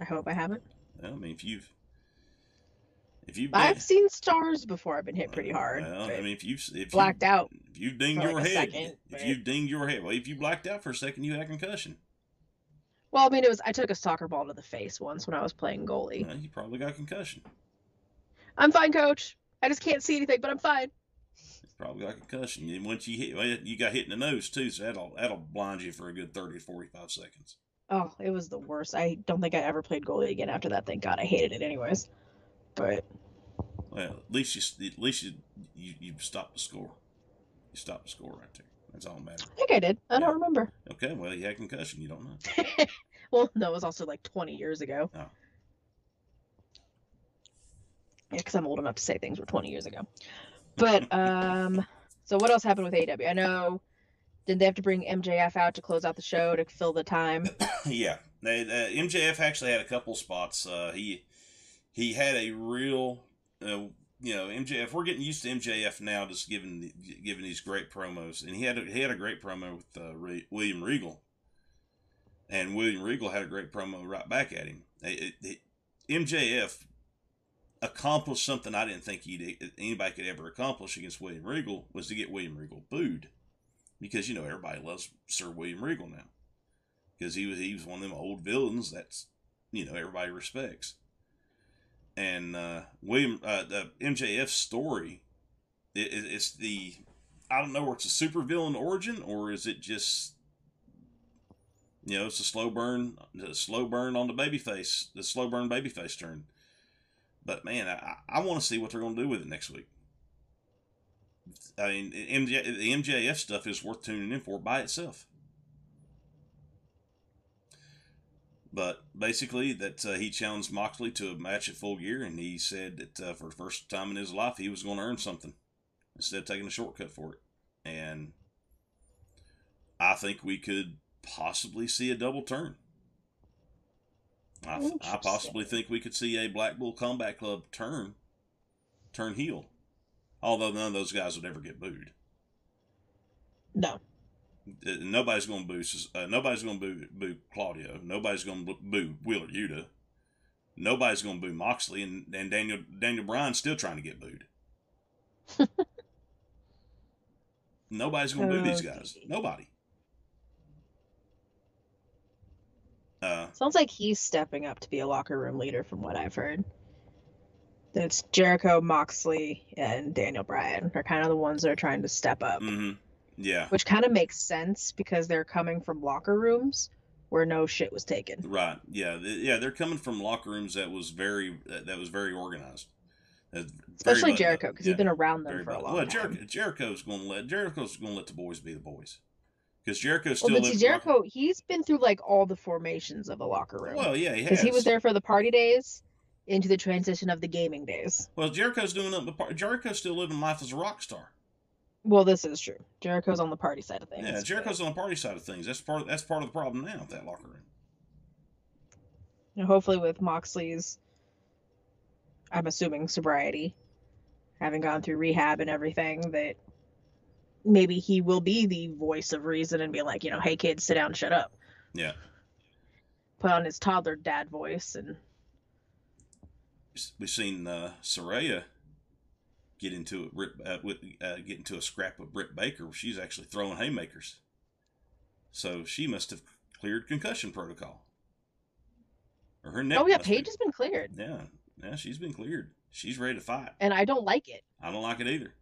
C: I hope I haven't.
B: I mean, if you've if you've
C: I've seen stars before I've been hit pretty hard.
B: Well, I mean, if you've if
C: blacked
B: you,
C: out
B: if you've dinged your
C: like
B: head,
C: second,
B: if
C: but-
B: you dinged your head, well, if you blacked out for a second, you had a concussion.
C: well, I mean, it was I took a soccer ball to the face once when I was playing goalie.
B: Well, you probably got a concussion.
C: I'm fine, coach. I just can't see anything, but I'm fine.
B: Probably got a concussion. And once you hit, well, you got hit in the nose too, so that'll that'll blind you for a good 30 to 45 seconds.
C: Oh, it was the worst. I don't think I ever played goalie again after that. Thank God, I hated it anyways. But
B: Well, at least you at least you you, you stopped the score. You stopped the score right there. That's all that matters.
C: I think I did. I don't remember.
B: Okay, well, you had concussion. You don't know.
C: well, no, it was also like 20 years ago.
B: Oh.
C: Yeah, because I'm old enough to say things were 20 years ago. But um, so what else happened with AEW? I know. Did they have to bring MJF out to close out the show to fill the time?
B: yeah, they, uh, MJF actually had a couple spots. Uh, he he had a real, uh, you know, MJF. We're getting used to MJF now, just giving giving these great promos, and he had a, he had a great promo with uh, Re- William Regal, and William Regal had a great promo right back at him. It- it- MJF accomplished something I didn't think he'd, anybody could ever accomplish against William Regal was to get William Regal booed, because you know everybody loves Sir William Regal now because he was he was one of them old villains that's you know everybody respects. And uh, William uh, the MJF story, it, it, it's the I don't know where it's a super villain origin or is it just you know it's a slow burn, the slow burn on the babyface, the slow burn babyface turn. But man, I, I want to see what they're going to do with it next week. I mean, MJ, the MJF stuff is worth tuning in for by itself. But basically, that uh, he challenged Moxley to a match at Full Gear, and he said that uh, for the first time in his life, he was going to earn something instead of taking a shortcut for it. And I think we could possibly see a double turn. I, I possibly think we could see a Blackpool Combat Club turn turn heel. Although none of those guys would ever get booed.
C: No.
B: Uh, Nobody's going to boo. Uh, nobody's going to boo, boo Claudio. Nobody's going to boo Wheeler Yuta. Nobody's going to boo Moxley, and, and Daniel Daniel Bryan's still trying to get booed. Nobody's going to boo these guys. Nobody. Uh,
C: Sounds like he's stepping up to be a locker room leader, from what I've heard. It's Jericho, Moxley, and Daniel Bryan are kind of the ones that are trying to step up,
B: hmm Yeah.
C: which kind of makes sense because they're coming from locker rooms where no shit was taken.
B: Right. Yeah. Yeah. They're coming from locker rooms that was very that, that was very organized. That's
C: Especially
B: up.
C: Jericho because
B: Yeah,
C: he's been around them
B: very
C: for a long
B: well,
C: time.
B: Jericho, Jericho's going to let Jericho's going to let the boys be the boys because Jericho's
C: Well,
B: still
C: but
B: living locker-
C: Jericho, he's been through like all the formations of a locker room
B: Well, yeah, he
C: because he was there for the party days into the transition of the gaming days.
B: Well, Jericho's doing up the. Jericho's still living life as a rock star.
C: Well, this is true. Jericho's on the party side of things.
B: Yeah,
C: but-
B: Jericho's on the party side of things. That's part. That's part of the problem now with that locker room.
C: And hopefully with Moxley's I'm assuming sobriety, having gone through rehab and everything, that maybe he will be the voice of reason and be like, you know, hey kids, sit down, shut up.
B: Yeah.
C: Put on his toddler dad voice and
B: We've seen uh, Saraya get into it uh, with uh, get into a scrap with Britt Baker where she's actually throwing haymakers. So she must have cleared concussion protocol. Or her neck.
C: Oh yeah,
B: must be-
C: Paige has been cleared.
B: Yeah, yeah, she's been cleared. She's ready to fight.
C: And I don't like it.
B: I don't like it either.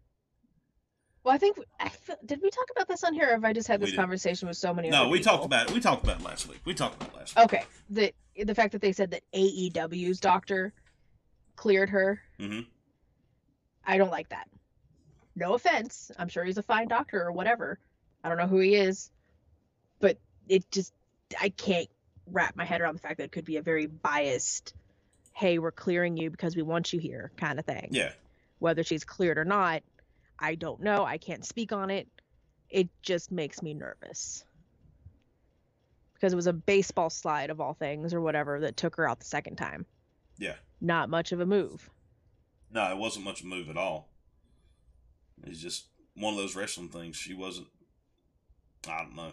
C: Well, I think I did we talk about this on here, or have I just had this conversation with so many?
B: No, we talked about it. We talked about it last week. We talked about it last week.
C: Okay, the the fact that they said that AEW's doctor cleared her,
B: hmm
C: I don't like that. No offense, I'm sure he's a fine doctor or whatever. I don't know who he is, but it just I can't wrap my head around the fact that it could be a very biased, "Hey, we're clearing you because we want you here" kind of thing.
B: Yeah.
C: Whether she's cleared or not, I don't know. I can't speak on it. It just makes me nervous. Because it was a baseball slide of all things or whatever that took her out the second time.
B: Yeah.
C: Not much of a move.
B: No, it wasn't much of a move at all. It's just one of those wrestling things. She wasn't. I don't know.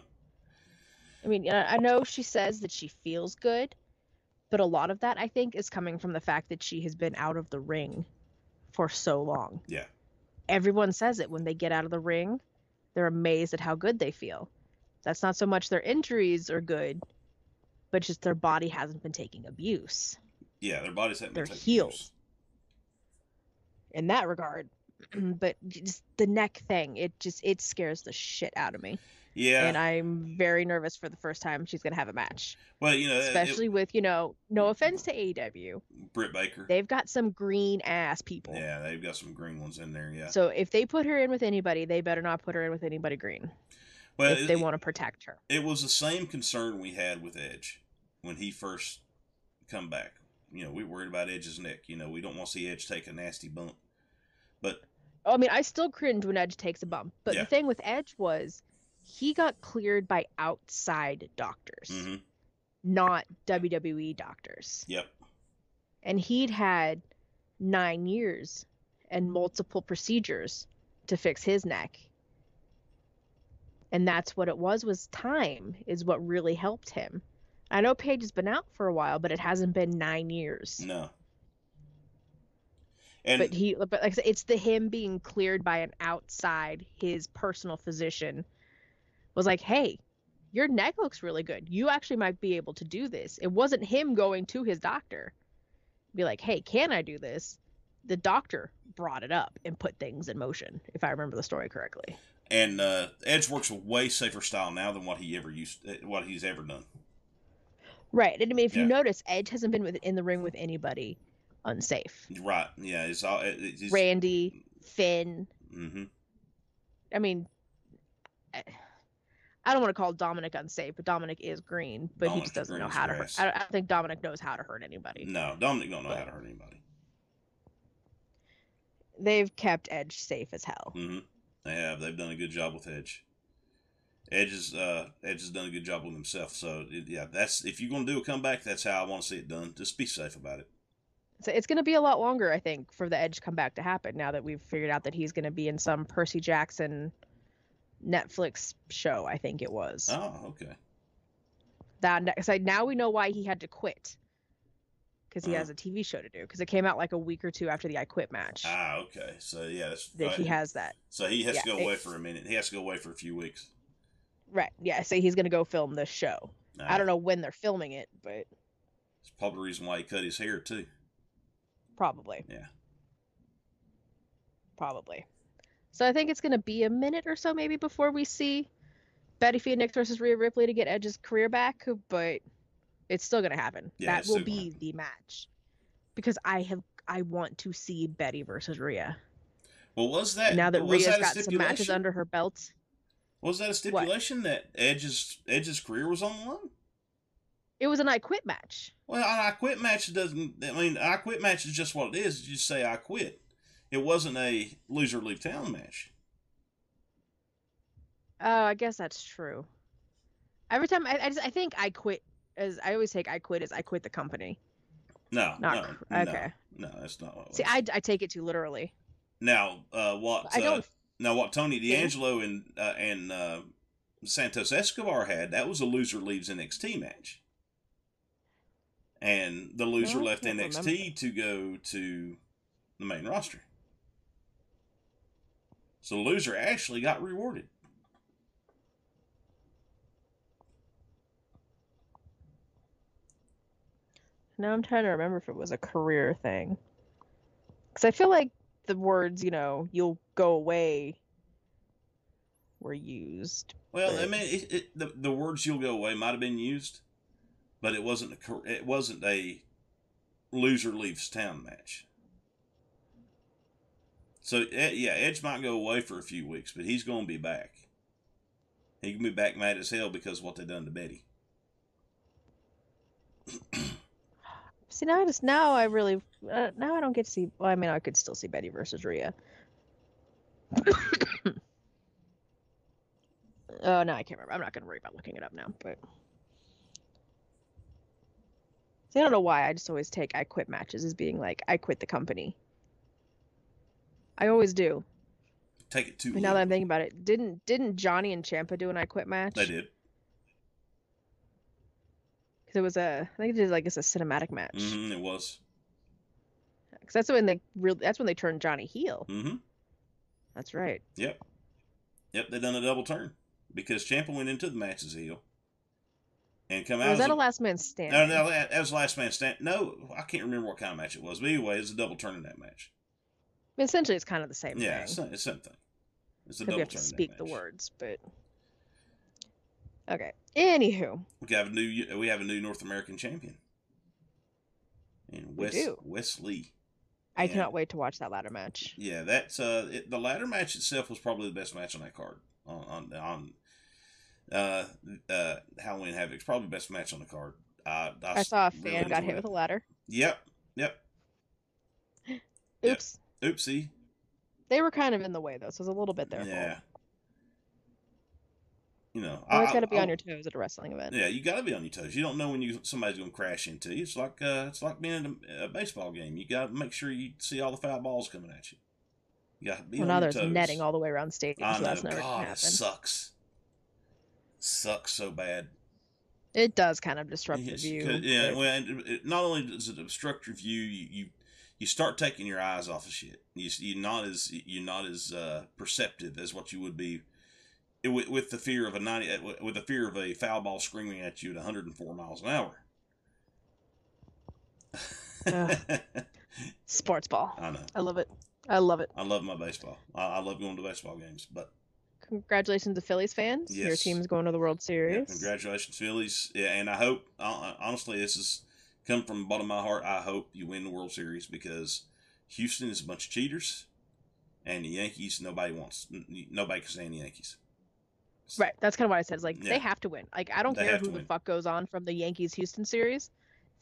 C: I mean, I I know she says that she feels good, but a lot of that I think is coming from the fact that she has been out of the ring for so long.
B: Yeah.
C: Everyone says it when they get out of the ring, they're amazed at how good they feel. That's not so much their injuries are good, but just their body hasn't been taking abuse.
B: Yeah, their bodies haven't been
C: They're
B: taking
C: healed.
B: abuse.
C: In that regard, but just the neck thing, it just it scares the shit out of me.
B: Yeah.
C: And I'm very nervous for the first time she's going to have a match.
B: well, you know, it- it-
C: especially with you know no offense to AEW,
B: Britt Baker.
C: they've got some green ass people.
B: Yeah, they've got some green ones in there. Yeah.
C: So if they put her in with anybody, they better not put her in with anybody green
B: well,
C: if they want to protect her.
B: it was the same concern we had with Edge when he first come back. You know, we worried about Edge's neck. You know, we don't want to see Edge take a nasty bump. But
C: I mean, I still cringe when Edge takes a bump, but
B: Yeah.
C: the thing with Edge was he got cleared by outside doctors,
B: hmm
C: not WWE doctors,
B: yep,
C: and he'd had nine years and multiple procedures to fix his neck. And that's what it was was time is what really helped him. I know Paige has been out for a while, but it hasn't been nine years.
B: no. And
C: but he but like I said, it's the him being cleared by an outside his personal physician was like, Hey, your neck looks really good. You actually might be able to do this. It wasn't him going to his doctor. Be like, Hey, can I do this? The doctor brought it up and put things in motion, if I remember the story correctly.
B: and uh, Edge works a way safer style now than what he ever used, uh, what he's ever done.
C: Right. And I mean if
B: Yeah.
C: you notice, Edge hasn't been with, in the ring with anybody unsafe.
B: Right? Yeah, it's all. It's,
C: Randy, Finn,
B: Mm-hmm.
C: I mean, I I don't want to call Dominic unsafe, but Dominic is green, but he just doesn't
B: green
C: know how to hurt. I don't, I think Dominic knows how to hurt anybody.
B: No, Dominic don't know
C: But-
B: how to hurt anybody.
C: They've kept Edge safe as hell.
B: hmm They have. They've done a good job with Edge. Edge has uh, Edge has done a good job with himself. So yeah, that's if you're gonna do a comeback, that's how I want to see it done. Just be safe about it.
C: So it's going to be a lot longer, I think, for the Edge comeback to happen now that we've figured out that he's going to be in some Percy Jackson Netflix show. I think it was
B: Oh, okay.
C: that. So now we know why he had to quit because he
B: Uh-huh.
C: has a TV show to do. Because it came out like a week or two after the I Quit match
B: Ah, okay. So yeah, that's
C: that he has that.
B: So he has
C: yeah,
B: to go away for a minute. He has to go away for a few weeks.
C: Right. Yeah. So he's going to go film this show. I don't know when they're filming it, but
B: It's probably the reason why he cut his hair too.
C: probably.
B: Yeah.
C: Probably. So I think it's going to be a minute or so maybe before we see Betty Phoenix versus Rhea Ripley to get Edge's career back, but it's still going to happen.
B: Yeah,
C: that will be the match. Because I have I want to see Betty versus Rhea.
B: Well, was that
C: now that Rhea's
B: that
C: got some matches under her belt.
B: Was that a stipulation that Edge's Edge's career was on the line?
C: It was an I quit match.
B: Well, an I quit match doesn't. I mean, I quit match is just what it is. You just say I quit. It wasn't a loser leave town match.
C: Oh, I guess that's true. Every time I I, just, I think I quit as I always take I quit as I quit the company.
B: No,
C: Not
B: no,
C: cr-
B: no,
C: okay.
B: no, that's not what.
C: See, I, I take it too literally.
B: now uh, what?
C: I
B: uh,
C: don't
B: now what Tony D'Angelo and uh, and uh, Santos Escobar had that was a loser leaves NXT match, and the loser
C: No,
B: left NXT
C: remember.
B: to go to the main roster. So the loser actually got rewarded.
C: Now I'm trying to remember if it was a career thing. Because I feel like the words, you know, you'll go away were used.
B: Well, I mean, it, it, the the words "you'll go away" might have been used, but it wasn't a it wasn't a loser leaves town match. So yeah, Edge might go away for a few weeks, but he's going to be back. He can be back mad as hell because of what they done to Betty.
C: See, now I just, now I really, uh, now I don't get to see, well, I mean, I could still see Betty versus Rhea. Oh, no, I can't remember. I'm not going to worry about looking it up now, but. See, I don't know why. I just always take I quit matches as being like, I quit the company. I always do.
B: Take it too.
C: But now that I'm thinking about it, didn't didn't Johnny and Ciampa do an I quit match?
B: they did.
C: Because it was a, I think it did like it's a cinematic match. Because
B: hmm it was.
C: Because that's when they really, that's when they turned Johnny heel.
B: Mm-hmm.
C: That's right.
B: Yep. Yep. They done a double turn because Ciampa went into the match as heel, and come out.
C: was that
B: a-
C: a last man standing?
B: No, no, that, that was last man stand. No, I can't remember what kind of match it was. But anyway, it's a double turn in that match.
C: I mean, essentially, it's kind of the same
B: yeah,
C: thing.
B: the- it's the same thing. It's a double
C: we have to speak the words, but okay. Anywho,
B: We have a new. We have a new North American champion. And
C: We
B: Wes
C: do.
B: Wes Lee.
C: I
B: Yeah.
C: cannot wait to watch that ladder match.
B: Yeah, that's uh it, the ladder match itself was probably the best match on that card on on, on uh uh Halloween Havoc. Probably the best match on the card. I
C: I saw a
B: really
C: fan got hit
B: it.
C: with a ladder.
B: Yep, yep. Yep.
C: Oops.
B: Oopsie.
C: They were kind of in the way though, so it's a little bit there.
B: yeah.
C: fault.
B: You know,
C: You always got to be
B: I-
C: on your toes at a wrestling event.
B: Yeah, you got to be on your toes. You don't know when you somebody's going to crash into you. It's like uh, it's like being in a, a baseball game. You got to make sure you see all the foul balls coming at you. You got to be
C: well,
B: on
C: now
B: your
C: there's
B: toes.
C: netting all the way around stadium,
B: I
C: so
B: know.
C: that's never
B: God, it sucks. Sucks so bad.
C: It does kind of disrupt
B: Yes,
C: the view.
B: yeah. Well, and it, not only does it obstruct your view, you, you you start taking your eyes off of shit. You you're not as you're not as uh, perceptive as what you would be with, with the fear of a ninety uh, with the fear of a foul ball screaming at you at 104 miles an hour.
C: Sports ball.
B: I know.
C: I love it. I love it.
B: I love my baseball. I, I love going to baseball games. But
C: Congratulations to Phillies fans. Your
B: Yes.
C: team's going to the World
B: yeah,
C: Series.
B: congratulations, Phillies. Yeah, and I hope honestly this is come from the bottom of my heart. I hope you win the World Series because Houston is a bunch of cheaters, and the Yankees nobody wants. Nobody can stand the Yankees.
C: Right. That's kind of what I said. It's like
B: Yeah.
C: they have to win. Like I don't
B: They
C: care who the fuck goes on from the Yankees Houston series.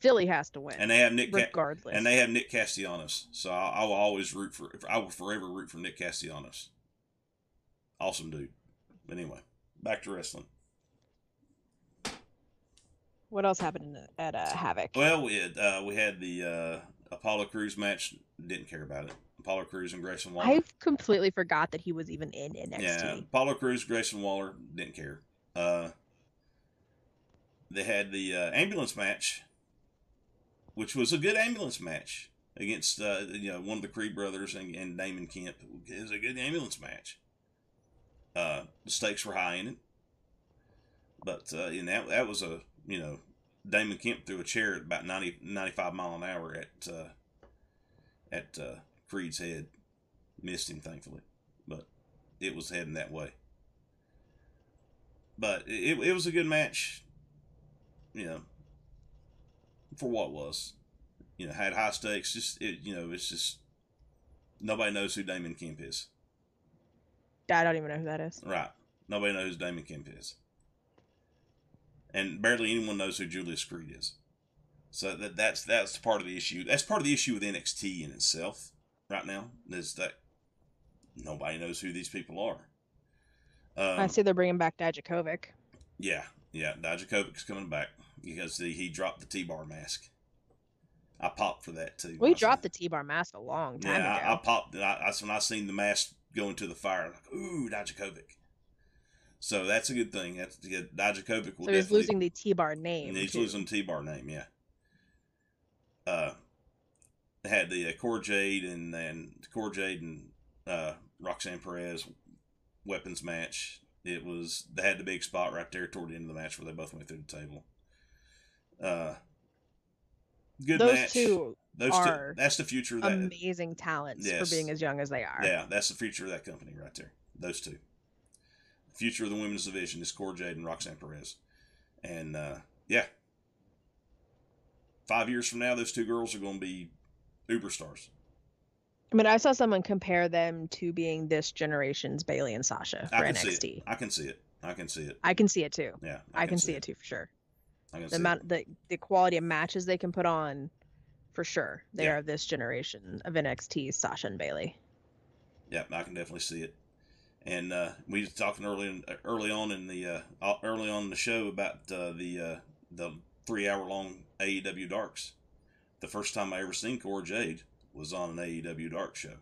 C: Philly has to win.
B: And they have Nick. Ca-
C: regardless.
B: and they have Nick Castellanos, so I, I will always root for. I will forever root for Nick Castellanos. Awesome dude. But anyway, back to wrestling.
C: What else happened at uh, Havoc?
B: Well, we had uh, we had the uh, Apollo Crews match. Didn't care about it. Apollo Crews and Grayson Waller.
C: I completely forgot that he was even in NXT.
B: Yeah, Apollo Crews, Grayson Waller didn't care. Uh, they had the uh, ambulance match, which was a good ambulance match against uh, you know one of the Creed brothers and, and Damon Kemp. It was a good ambulance match. Uh, the stakes were high in it, but uh, and that that was a you know Damon Kemp threw a chair at about 90, 95 mile an hour at uh, at uh, Creed's head, missed him thankfully, but it was heading that way. But it, it was a good match, you know, for what it was. You know, had high stakes. Just it, you know, it's just nobody knows who Damon Kemp is.
C: I don't even know who that is.
B: Right. Nobody knows who Damon Kemp is. And barely anyone knows who Julius Creed is. So that that's that's part of the issue. That's part of the issue with NXT in itself right now is that nobody knows who these people are. Um,
C: I see they're bringing back Dijakovic.
B: Yeah, yeah. Dijakovic's coming back because the, he dropped the T-bar mask. I popped for that too.
C: We dropped the T-bar mask a long time
B: Yeah,
C: ago.
B: I, I popped. I, that's when I seen the mask go into the fire. Like, ooh, Dijakovic. So that's a good thing. That's good. Dijakovic will
C: so he's losing the T-bar name.
B: and he's
C: too.
B: losing T-bar name. Yeah. Uh, they had the uh, Cora Jade and and Cora Jade and uh, Roxanne Perez weapons match. It was they had the big spot right there toward the end of the match where they both went through the table. Uh, good match.
C: Those
B: match.
C: two
B: Those
C: are
B: two. That's the future of that.
C: amazing talents
B: Yes.
C: for being as young as they are.
B: Yeah, that's the future of that company right there. Those two. Future of the women's division is Cora Jade and Roxanne Perez. And uh, yeah. Five years from now, those two girls are going to be uber stars.
C: I mean, I saw someone compare them to being this generation's Bayley and Sasha for
B: I can
C: NXT.
B: see it. I can see it. I can see it.
C: I can see it too.
B: Yeah.
C: I, can see it. too for sure.
B: I can
C: The
B: see
C: amount, the the quality of matches they can put on, for sure, they
B: Yeah.
C: are this generation of NXT Sasha and
B: Bayley. Yeah, I can definitely see it. And uh, we was talking early in, early on in the uh, early on in the show about uh, the uh, the three hour long AEW Darks. The first time I ever seen Cora Jade was on an AEW Dark show,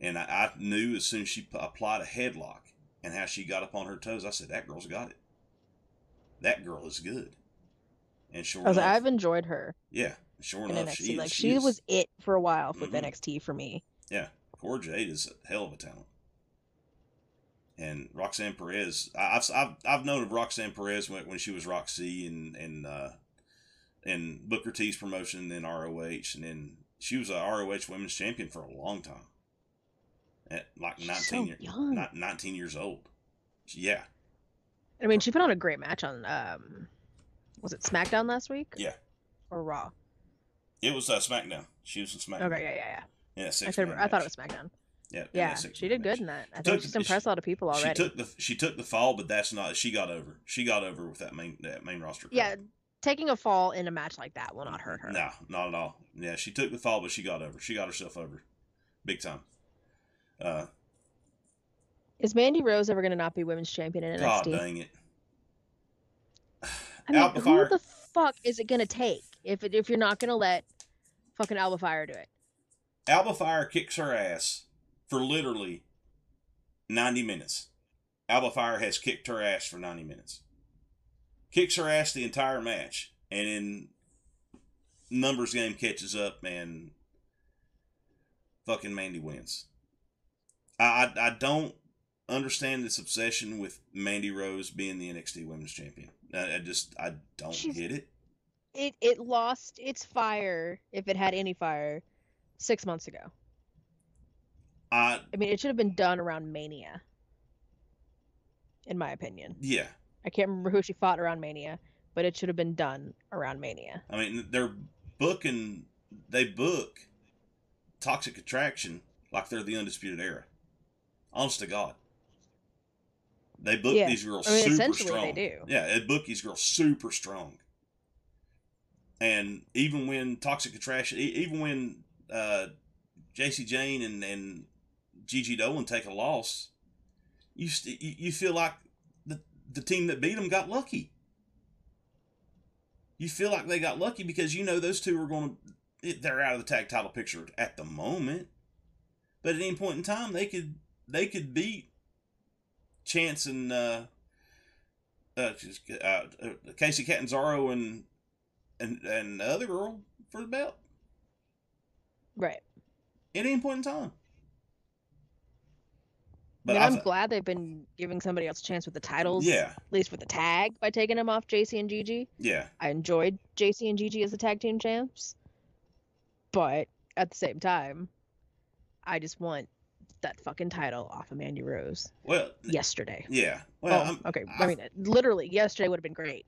B: and I, I knew as soon as she p- applied a headlock and how she got up on her toes, I said that girl's got it. That girl is good. And sure
C: was like,
B: enough,
C: I've enjoyed her
B: yeah, sure enough,
C: NXT.
B: she
C: like
B: is,
C: she
B: is.
C: was it for a while with
B: Mhm.
C: NXT for me.
B: Yeah, Cora Jade is a hell of a talent. And Roxanne Perez, I- I've I've, I've known of Roxanne Perez when, when she was Roxy and and uh, and Booker T's promotion, and then ROH, and then she was a ROH Women's Champion for a long time. At like
C: She's
B: nineteen
C: so
B: year,
C: young.
B: nineteen years old. Yeah,
C: I mean, she put on a great match on um, was it SmackDown last week?
B: Yeah.
C: Or Raw?
B: it was uh, SmackDown. She was in SmackDown.
C: Okay, yeah, yeah, yeah.
B: Yeah,
C: I,
B: six
C: said, I thought it was SmackDown.
B: Yeah,
C: Yeah, she did good in that. I
B: Took-
C: think she's impressed a lot of people already.
B: She took the she took the fall, but that's not she got over. She got over with that main that main roster.
C: yeah, taking a fall in a match like that will not hurt her.
B: No, not at all. Yeah, she took the fall, but she got over. She got herself over, big time. Uh,
C: Is Mandy Rose ever going to not be women's champion in
B: God
C: NXT?
B: dang it!
C: I mean,
B: Alba
C: who
B: Fire.
C: the fuck is it going to take if it, if you're not going to let fucking Alba Fyre do it?
B: Alba Fyre kicks her ass for literally ninety minutes. Alba Fyre has kicked her ass for ninety minutes. Kicks her ass the entire match, and in numbers game catches up and fucking Mandy wins. I I, I don't understand this obsession with Mandy Rose being the NXT Women's Champion. I, I just I don't
C: She's-
B: get it.
C: It it lost its fire if it had any fire six months ago.
B: I
C: I mean, it should have been done around Mania. In my opinion,
B: yeah.
C: I can't remember who she fought around Mania, but it should have been done around Mania.
B: I mean, they're booking, they book Toxic Attraction like they're the Undisputed Era. Honest to God. They book
C: Yeah.
B: these girls
C: I mean,
B: super
C: essentially they
B: strong.
C: do.
B: Yeah, they book these girls super strong. And even when Toxic Attraction, even when uh, Jacy Jayne and, and Gigi Dolan take a loss, you st- you feel like the, the team that beat them got lucky. You feel like they got lucky because you know those two are going to they're out of the tag title picture at the moment. But at any point in time, they could they could beat Chance and uh, uh, just, uh, uh, Kacy Catanzaro and and and the other girl for the belt
C: Right.
B: at any point in time. But I
C: I'm
B: th-
C: glad they've been giving somebody else a chance with the titles.
B: yeah,
C: At least with the tag by taking them off Jacy and Gigi.
B: yeah,
C: I enjoyed Jacy and Gigi as the tag team champs. But at the same time, I just want that fucking title off of Mandy Rose
B: well,
C: yesterday.
B: yeah. Oh, well,
C: oh, okay.
B: I-
C: I mean, literally, yesterday would have been great.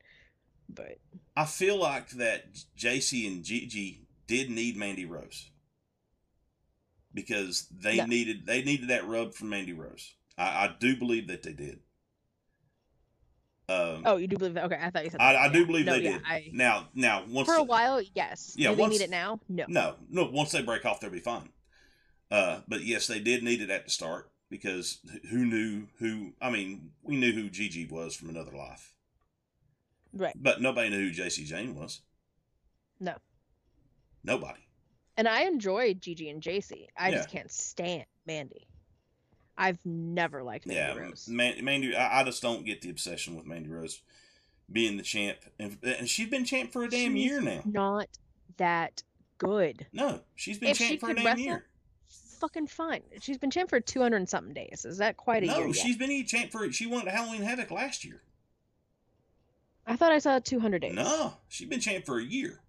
C: But
B: I feel like that Jacy and Gigi did need Mandy Rose because they
C: No.
B: needed they needed that rub from Mandy Rose. I, I do believe that they did. Um,
C: oh, you do believe that? Okay, I thought you said.
B: I,
C: that.
B: I do believe
C: No,
B: they
C: yeah,
B: did.
C: I,
B: Now, now once
C: for a while, yes.
B: Yeah,
C: Do they
B: once-
C: need it now? No.
B: No, no. Once they break off, they'll be fine. Uh, but yes, they did need it at the start because who knew who? I mean, we knew who Gigi was from another life,
C: Right.
B: but nobody knew who Jacy Jayne was.
C: No.
B: Nobody.
C: And I enjoyed Gigi and Jacy. I just can't stand Mandy. I've never liked Mandy
B: yeah,
C: Rose.
B: Man, Mandy. I, I just don't get the obsession with Mandy Rose being the champ, and, and she's been champ for a damn
C: She's
B: year now.
C: Not that good.
B: No, she's been
C: If she
B: champ for a damn
C: wrestle,
B: year.
C: Fucking fine. She's been champ for 200 and something days. Is that quite a year?
B: No, she's been champ for. She won Halloween Havoc last year.
C: I thought I saw 200 days.
B: No, she's been champ for a year.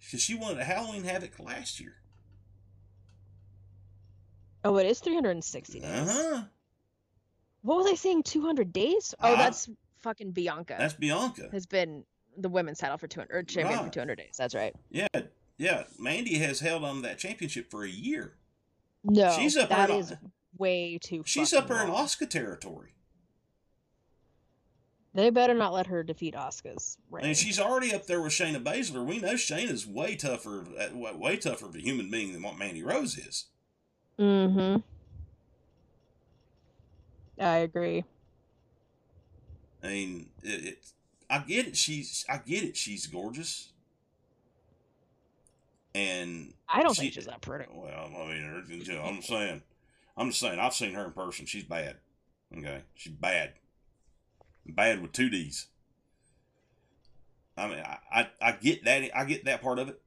B: Because she won at Halloween Havoc last year.
C: Oh, it is 360 days.
B: Uh huh.
C: What was I saying? 200 days? Oh,
B: Ah.
C: that's fucking Bianca.
B: That's Bianca.
C: Has been the women's title for 200 or champion for 200 days. That's right.
B: Yeah, yeah. Mandy has held on to that championship for a year.
C: No,
B: She's up
C: that
B: her-
C: is way too.
B: She's up there in. Asuka territory.
C: They better not let her defeat Asuka's. reign.
B: And she's already up there with Shayna Baszler. We know Shayna's way tougher, way way tougher of a human being than what Mandy Rose is.
C: Mm-hmm. I agree.
B: I mean, it, it, I get it. She's, I get it. She's gorgeous, and
C: I don't
B: She-
C: think she's that pretty.
B: Well, I mean, I'm saying, I'm just saying, I've seen her in person. She's bad. Okay, she's bad. Bad with two D's. I mean, I, I, I get that. I get that part of it.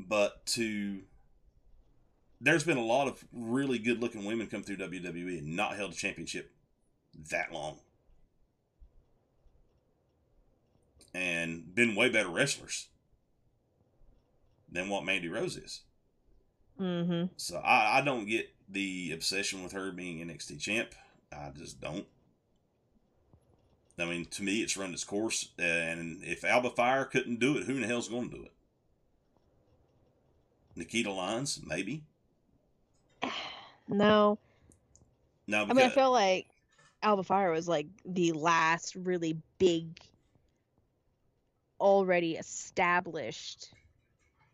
B: But to, there's been a lot of really good looking women come through WWE and not held a championship that long. And been way better wrestlers than what Mandy Rose is.
C: Mm-hmm.
B: So I, I don't get the obsession with her being NXT champ. I just don't. I mean, to me, it's run its course. And if Alba Fyre couldn't do it, who in the hell's going to do it? Nikita Lyons, maybe.
C: No,
B: No,
C: I mean I feel like Alba Fyre was like the last really big, already established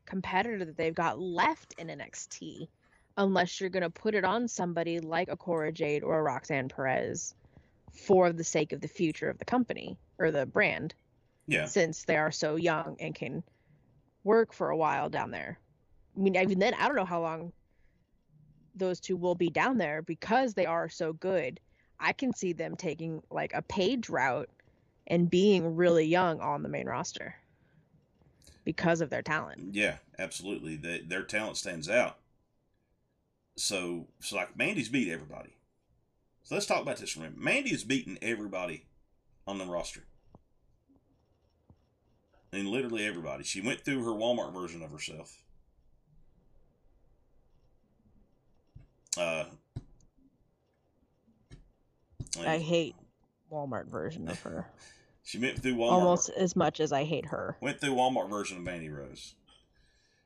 C: competitor that they've got left in NXT, unless you're gonna put it on somebody like a Cora Jade or a Roxanne Perez, for the sake of the future of the company or the brand,
B: yeah,
C: since they are so young and can work for a while down there. I mean, even then, I don't know how long those two will be down there because they are so good. I can see them taking like a Paige route and being really young on the main roster because of their talent.
B: yeah, absolutely. They, their talent stands out. So, so like Mandy's beat everybody. So let's talk about this for a minute. Mandy has beaten everybody on the roster. I mean, literally everybody. She went through her Walmart version of herself. Uh,
C: I hate Walmart version of her
B: She went through Walmart.
C: almost as much as I hate her.
B: Went through Walmart version of Mandy Rose.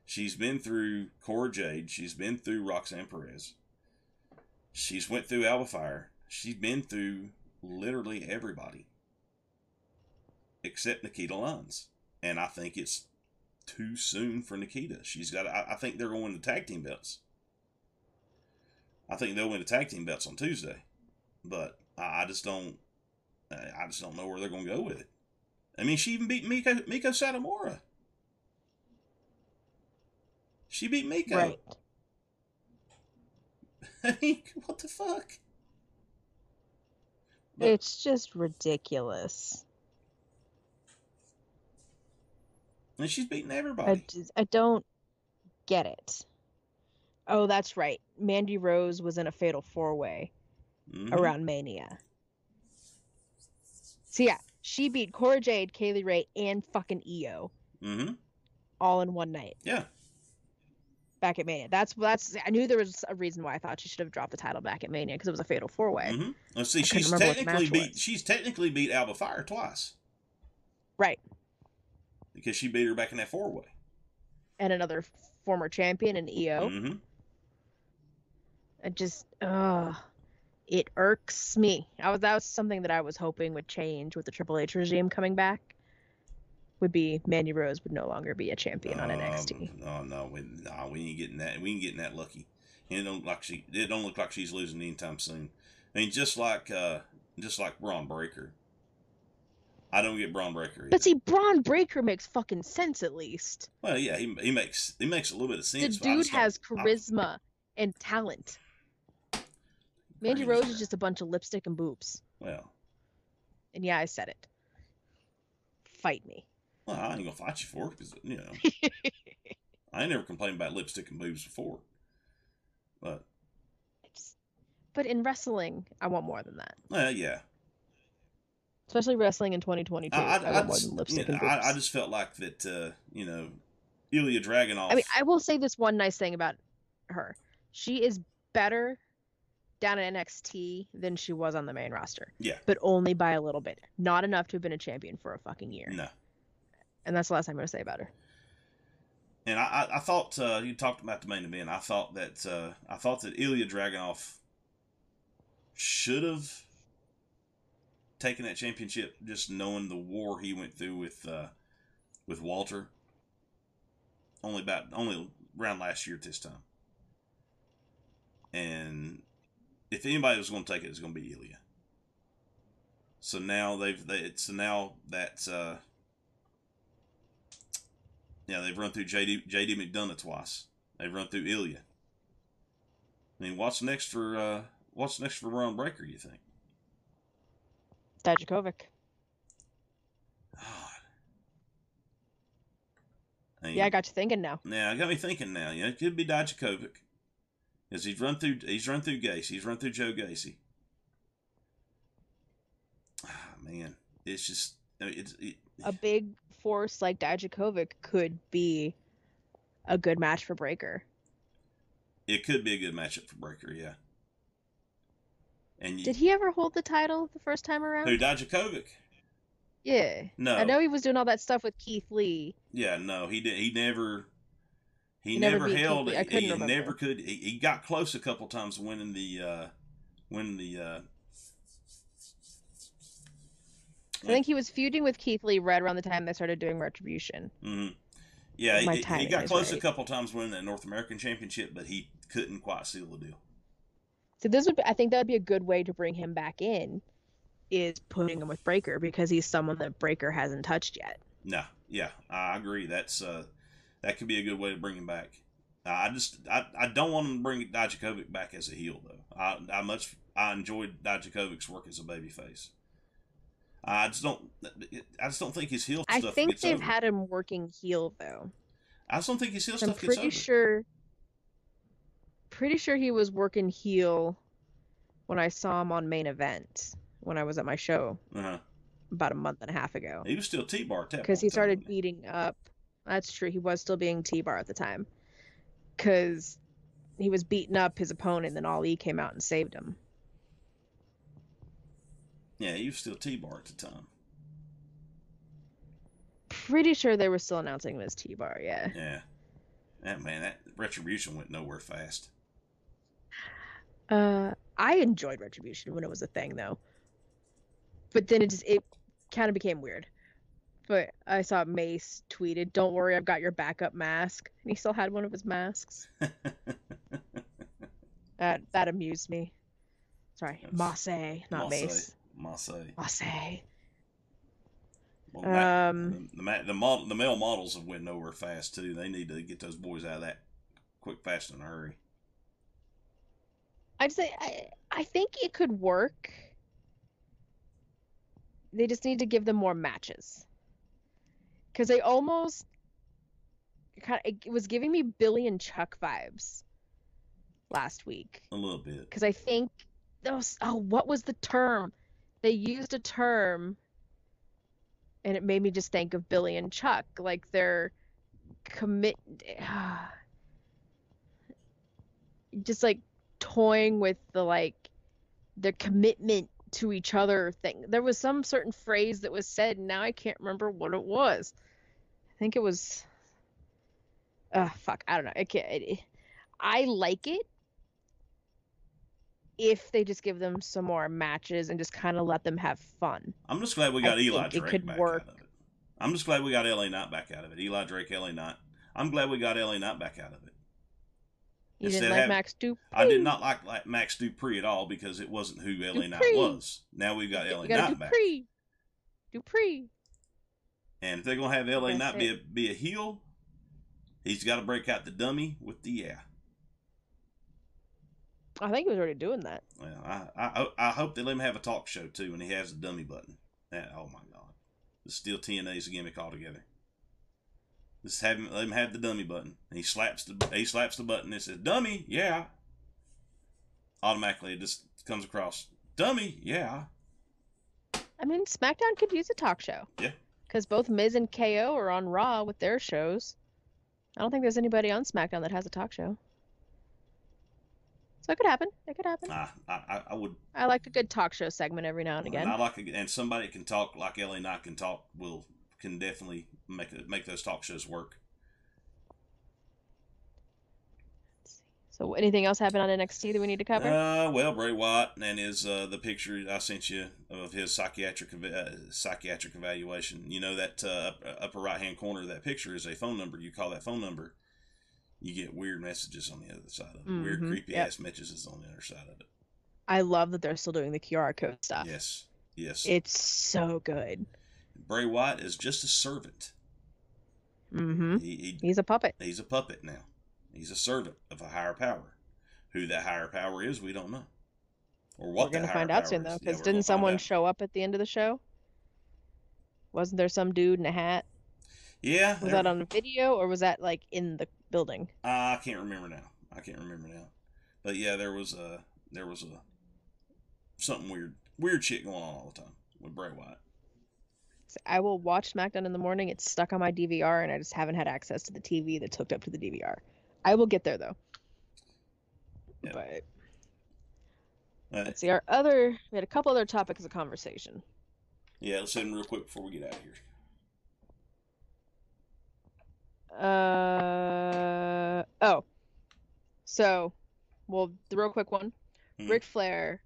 B: She's been through Cora Jade. She's been through Roxanne Perez. She's went through Alba Fyre. She's been through literally everybody except Nikita Lyons. And I think it's too soon for Nikita. She's got. I, I think they're going to tag team belts. I think they'll win the tag team belts on Tuesday. but I, I just don't. I just don't know where they're going to go with it. I mean, she even beat Meiko Meiko Satomura. She beat Meiko.
C: Right.
B: I mean, what the fuck?
C: It's just ridiculous.
B: And she's beating
C: I,
B: everybody.
C: just, I don't get it. Oh, that's right. Mandy Rose was in a fatal four way
B: Mhm.
C: around Mania. So yeah, she beat Cora Jade, Kay Lee Ray, and fucking Io
B: Mhm.
C: all in one night
B: Yeah.
C: Back at Mania. That's that's. I knew there was a reason why I thought she should have dropped the title back at Mania because it was a fatal four way.
B: Mhm. Let's see.
C: I
B: She's
C: remember what the
B: technically beat.
C: was.
B: She's technically beat Alba Fyre twice
C: Right,
B: because she beat her back in that four way.
C: and another former champion in Io.
B: Mm-hmm.
C: I just, uh, it irks me. I was that was something that I was hoping would change with the Triple H regime coming back. Would be Mandy Rose would no longer be a champion on NXT.
B: Oh no, we, no, we ain't getting that. We ain't getting that lucky. And it don't look like she. It don't look like she's losing anytime soon. I mean, just like, uh just like Bron Breakker. I don't get Bron Breakker.
C: But see, Bron Breakker makes fucking sense at least.
B: well, yeah, he, he makes he makes a little bit of sense. I
C: dude has
B: I-
C: charisma and talent. Mandy Rose is just a bunch of lipstick and boobs.
B: Well,
C: And yeah, I said it. Fight me.
B: Well, I ain't gonna fight you for it because you know I ain't never complained about lipstick and boobs before. But
C: It's- But in wrestling, I want more than that.
B: well, yeah,
C: Especially wrestling in 2022. I,
B: I, I, I, just,
C: lipstick
B: you
C: and boobs.
B: I, I just felt like that. Uh, you know, Ilja Dragunov.
C: I mean, I will say this one nice thing about her. She is better down at NXT than she was on the main roster.
B: Yeah.
C: But only by a little bit. Not enough to have been a champion for a fucking year.
B: no.
C: And that's the last I'm going to say about her.
B: And I, I, I thought uh, you talked about the main event. I thought that uh, I thought that Ilja Dragunov should have taken that championship, just knowing the war he went through with uh, with Walter. Only about only around last year at this time. And if anybody was going to take it, it's going to be Ilja. So now they've they, so now that uh, yeah, they've run through JD JD McDonagh twice. They've run through Ilja. I mean, what's next for uh, what's next for Bron Breakker? You think?
C: Dijakovic.
B: God. I mean,
C: Yeah, I got you thinking now.
B: Now, I got me thinking. Now, yeah, it could be Dijakovic, because he's run through he's run through Gacy, he's run through Joe Gacy. Ah, man, it's just it's it,
C: A big force like Dijakovic could be a good match for Breakker.
B: it could be a good matchup for Breakker, yeah. And you,
C: Did he ever hold the title the first time around?
B: who Dijakovic?
C: Yeah.
B: No,
C: I know he was doing all that stuff with Keith Lee.
B: Yeah, no, he did. He never. He,
C: He never
B: never, held. He, he never could. He, he got close a couple times winning the. uh Winning the. uh
C: I think he was feuding with Keith Lee right around the time they started doing Retribution.
B: Mm-hmm. Yeah, he, he got close a couple times winning that North American Championship, but he couldn't quite seal the deal.
C: So this would be, I think that would be a good way to bring him back in, is putting him with Breakker because he's someone that Breakker hasn't touched yet.
B: No, yeah, I agree. That's uh that could be a good way to bring him back. I just I, I don't want him to bring Dijakovic back as a heel though. I I much I enjoyed Dijakovic's work as a babyface. I just don't I just don't think his heel
C: I
B: stuff
C: think
B: gets
C: they've
B: over.
C: had him working heel though.
B: I just don't think his heel
C: I'm
B: stuff gets
C: pretty
B: over.
C: sure. Pretty sure he was working heel when I saw him on main event when I was at my show
B: Uh-huh.
C: about a month and a half ago.
B: He was still T-bar tap
C: because he
B: one time,
C: started beating up. That's true. He was still being T-bar at the time, because he was beating up his opponent, and then Ali came out and saved him.
B: Yeah, he was still T-bar at the time.
C: Pretty sure they were still announcing him as T-bar. Yeah.
B: Yeah. That man, that retribution went nowhere fast.
C: Uh, I enjoyed Retribution when it was a thing, though. But then it just it kind of became weird. But I saw Mace tweeted, "Don't worry, I've got your backup mask," and he still had one of his masks. That that amused me. Sorry. Masse, not Mace.
B: Marseille.
C: Masse.
B: Well, ma-
C: Um,
B: the, the, the model, the male models have went nowhere fast too. They need to get those boys out of that quick, fast, and hurry.
C: I'd say I I think it could work. They just need to give them more matches. Cause they almost kind of it was giving me Billy and Chuck vibes last week.
B: A little bit.
C: Because I think those oh what was the term? They used a term and it made me just think of Billy and Chuck. Like they're commit just like toying with the like their commitment to each other thing. There was some certain phrase that was said, and now I can't remember what it was. I think it was. Uh, fuck, I don't know. I can't. I like it if they just give them some more matches and just kind of let them have fun.
B: I'm just glad we
C: I
B: got Eli
C: think it
B: Drake
C: could
B: back
C: work.
B: out of it. I'm just glad we got LA Knight back out of it. Eli Drake, LA Knight. I'm glad we got LA Knight back out of it.
C: You
B: Instead
C: didn't like
B: having-
C: Max Dupri.
B: I did not like, like Max Dupri at all because it wasn't who LA Knight was. Now we've got LA
C: gotta
B: Knight back.
C: Dupri. Dupri.
B: And if they're gonna have LA
C: That's
B: Knight be a, be a heel, he's got to break out the dummy with the yeah.
C: I think he was already doing that.
B: Well, I, I I hope they let him have a talk show too and he has the dummy button. That, oh my god, it's still TNA's a gimmick altogether. Just have him let him have the dummy button. And he slaps the he slaps the button and says dummy yeah. Automatically it just comes across dummy yeah.
C: I mean, SmackDown could use a talk show.
B: Yeah.
C: Because both Miz and KO are on Raw with their shows. I don't think there's anybody on SmackDown that has a talk show. So it could happen. It could happen.
B: I I, I would
C: I like a good talk show segment every now and again.
B: I like a, and somebody can talk like Ellie and I can talk will can definitely make make those talk shows work.
C: So anything else happen on NXT that we need to cover?
B: Uh, well, Bray Wyatt and his uh, the picture I sent you of his psychiatric uh, psychiatric evaluation. You know that uh, upper right hand corner of that picture is a phone number. You call that phone number, you get weird messages on the other side of it. Weird,
C: Mhm,
B: creepy
C: yep.
B: ass messages on the other side of it.
C: I love that they're still doing the QR code stuff.
B: Yes, yes.
C: It's so good.
B: Bray Wyatt is just a servant.
C: Mm hmm
B: He, he
C: He's a puppet.
B: he's a puppet now. He's a servant of a higher power. Who that higher power is, we don't know. Or what
C: we're gonna find out soon though,
B: is. Yeah,
C: because didn't someone show up at the end of the show? Wasn't there some dude in a hat?
B: Yeah,
C: Was that on a video or was that like in the building?
B: I can't remember now. I can't remember now. But yeah, there was a there was a something weird weird shit going on all the time with Bray Wyatt.
C: I will watch SmackDown in the morning. It's stuck on my DVR, and I just haven't had access to the TV that's hooked up to the DVR. I will get there though.
B: Yeah.
C: But
B: Uh,
C: let's see. Our other, we had a couple other topics of conversation.
B: yeah, let's hit him real quick before we get out of here.
C: Uh oh. So, well, the real quick one.
B: Mhm.
C: Ric Flair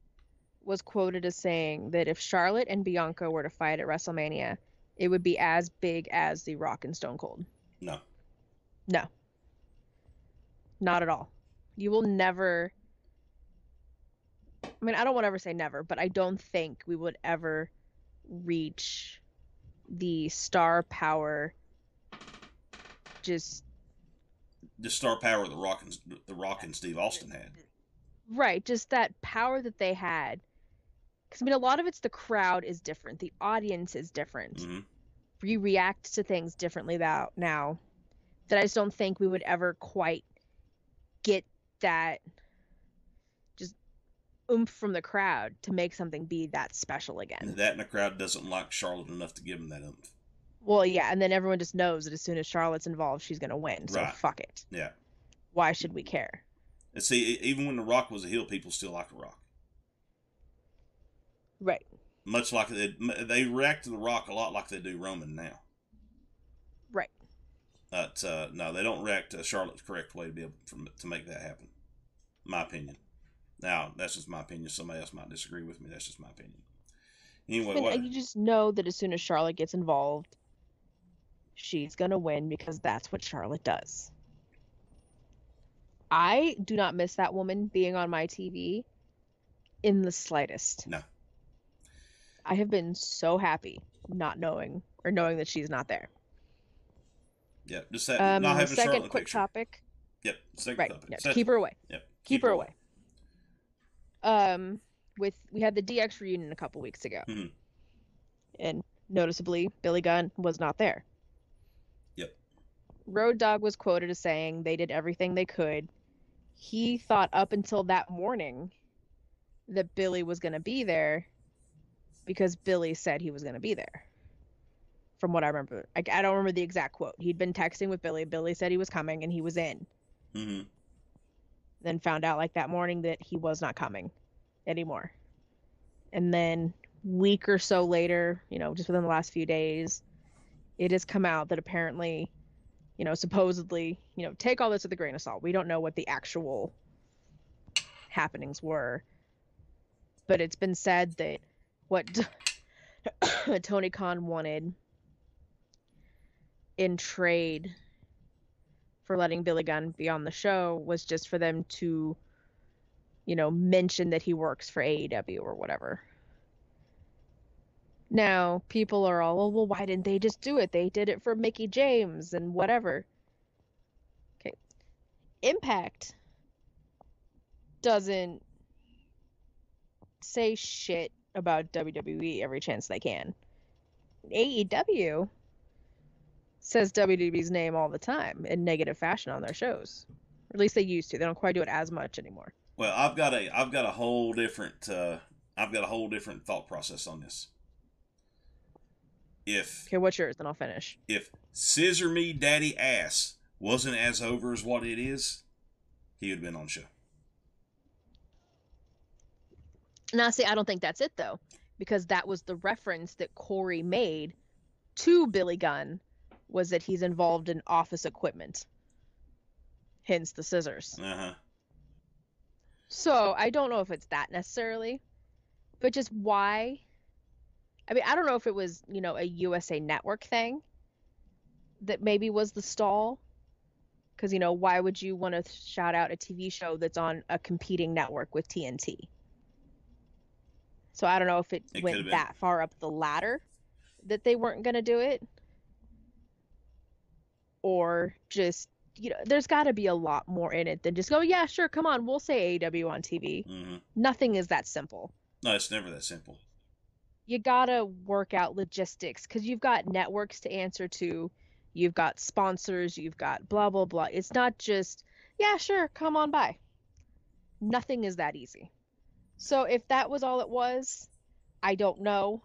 C: was quoted as saying that if Charlotte and Bianca were to fight at WrestleMania, it would be as big as The Rock and Stone Cold.
B: No,
C: No. Not at all. You will never. I mean, I don't want to ever say never, but I don't think we would ever reach the star power. Just
B: the star power the Rock and the Rock and Steve Austin had.
C: right, just that power that they had. Because I mean, a lot of it's the crowd is different, the audience is different.
B: hmm
C: we react to things differently now now that I just don't think we would ever quite get that just oomph from the crowd to make something be that special again.
B: That and the crowd doesn't like Charlotte enough to give him that oomph.
C: Well, yeah, and then everyone just knows that as soon as Charlotte's involved, she's gonna win. So
B: Right.
C: fuck it.
B: Yeah.
C: Why should we care?
B: And see, even when the Rock was a heel, people still like the Rock.
C: Right.
B: Much like they they react to the Rock a lot like they do Roman now.
C: Right.
B: But uh, no, they don't react to Charlotte the correct way to be able for, to make that happen. My opinion. Now that's just my opinion. Somebody else might disagree with me. That's just my opinion. Anyway, what,
C: you just know that as soon as Charlotte gets involved, she's gonna win because that's what Charlotte does. I do not miss that woman being on my TV in the slightest.
B: No.
C: I have been so happy not knowing or knowing that she's not there.
B: Yep. Just that
C: Um,
B: not having
C: second quick
B: picture.
C: topic.
B: Yep. Second
C: Right.
B: topic.
C: Yeah,
B: Second-
C: keep her away.
B: Yep.
C: Keep, her away. Um, with we had the DX reunion a couple weeks ago,
B: Mhm.
C: and noticeably Billy Gunn was not there. Road Dog was quoted as saying they did everything they could. He thought up until that morning that Billy was going to be there because Billy said he was going to be there. From what I remember, I, I don't remember the exact quote. He'd been texting with Billy. Billy said he was coming and he was in.
B: hmm
C: Then found out like that morning that he was not coming anymore. And then week or so later, you know, just within the last few days, it has come out that apparently, you know, supposedly, you know, take all this with a grain of salt. We don't know what the actual happenings were. But it's been said that what Tony Khan wanted in trade for letting Billy Gunn be on the show was just for them to, you know, mention that he works for AEW or whatever. Now, people are all, oh, well, why didn't they just do it? They did it for Mickie James and whatever. Okay. Impact doesn't say shit about WWE every chance they can. AEW says WWE's name all the time in negative fashion on their shows. Or at least they used to. They don't quite do it as much anymore.
B: Well, I've got a I've got a whole different uh, I've got a whole different thought process on this. If
C: Okay, what's yours? Then I'll finish.
B: if Scissor Me Daddy Ass wasn't as over as what it is, he would have been on the show.
C: Now, see, I don't think that's it though, because that was the reference that Corey made to Billy Gunn was that he's involved in office equipment. Hence the scissors.
B: Uh huh.
C: So I don't know if it's that necessarily, but just why? I mean, I don't know if it was, you know, a USA Network thing that maybe was the stall. Because, you know, why would you want to shout out a TV show that's on a competing network with TNT? So I don't know if it,
B: It
C: went that far up the ladder that they weren't going to do it. Or just, you know, there's got to be a lot more in it than just go, yeah, sure, come on, we'll say AEW on TV.
B: hmm
C: Nothing is that simple.
B: No, it's never that simple.
C: You gotta work out logistics because you've got networks to answer to, you've got sponsors, you've got blah blah blah. It's not just, yeah, sure, come on by. Nothing is that easy. So if that was all it was, I don't know.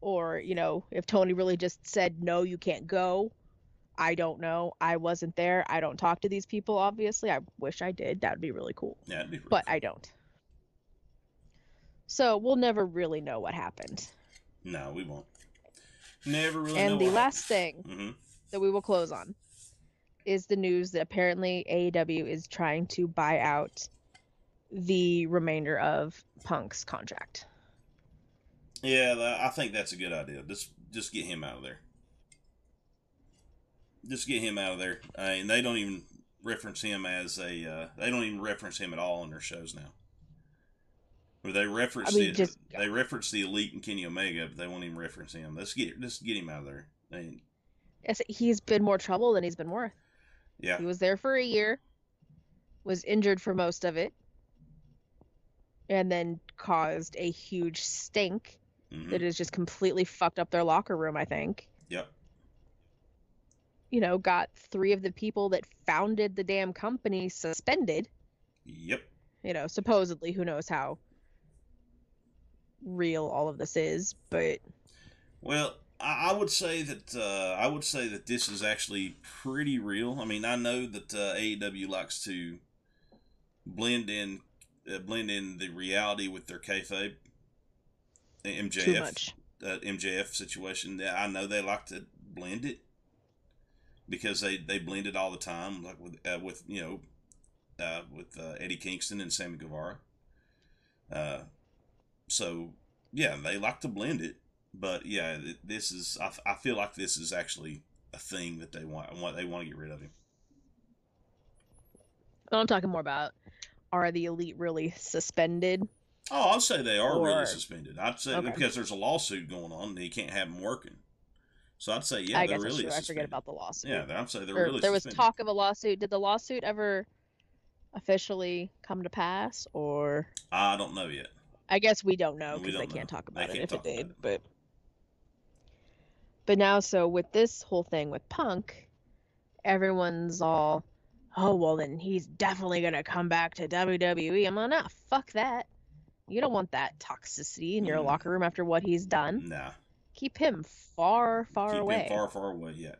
C: Or, you know, if Tony really just said, no, you can't go, I don't know. I wasn't there. I don't talk to these people, obviously. I wish I did. That would be really cool.
B: Yeah, it'd be really
C: But
B: cool.
C: I don't. So we'll never really know what happened.
B: no, we won't. Never really.
C: and the last thing
B: hmm
C: that we will close on is the news that apparently AEW is trying to buy out the remainder of Punk's contract.
B: Yeah, I think that's a good idea. Just just get him out of there. Just get him out of there. I mean, they don't even reference him as a. Uh, they don't even reference him at all in their shows now. Or they reference
C: I mean,
B: the
C: just-
B: they reference the elite and Kenny Omega, but they won't even reference him. Let's get just get him out of there. I mean,
C: he's been more trouble than he's been worth.
B: yeah,
C: He was there for a year, was injured for most of it, and then caused a huge stink
B: mhm,
C: that has just completely fucked up their locker room, I think.
B: yep,
C: You know, got three of the people that founded the damn company suspended.
B: yep.
C: you know, supposedly, who knows how real all of this is, but
B: Well, I, would say that uh, I would say that this is actually pretty real. I mean, I know that uh, AEW likes to blend in uh, blend in the reality with their kayfabe. MJF uh, MJF situation. I know they like to blend it because they they blend it all the time, like with uh, with you know uh, with uh, Eddie Kingston and Sammy Guevara. So yeah, they like to blend it, but yeah, this is—I feel like this is actually a thing that they want. Want they want to get rid of him.
C: What I'm talking more about are the elite really suspended?
B: Oh, I'll say they are really suspended. I'd say
C: Okay.
B: because there's a lawsuit going on and he can't have them working. So I'd say yeah,
C: I
B: they're
C: guess
B: really
C: true. I forget about the lawsuit.
B: Yeah, I'd say they're
C: Or
B: really
C: there was
B: suspended.
C: talk of a lawsuit. Did the lawsuit ever officially come to pass, or
B: I don't know yet.
C: I guess we don't know because they
B: don't
C: can't
B: know.
C: talk
B: They
C: about it if it did.
B: it.
C: But but now, so with this whole thing with Punk, everyone's all, oh well, then he's definitely gonna come back to WWE. I'm like, nah, fuck that. You don't want that toxicity in your
B: Mm.
C: locker room after what he's done.
B: Nah,
C: Keep him far, far
B: keep
C: away.
B: him far, far away. Yeah,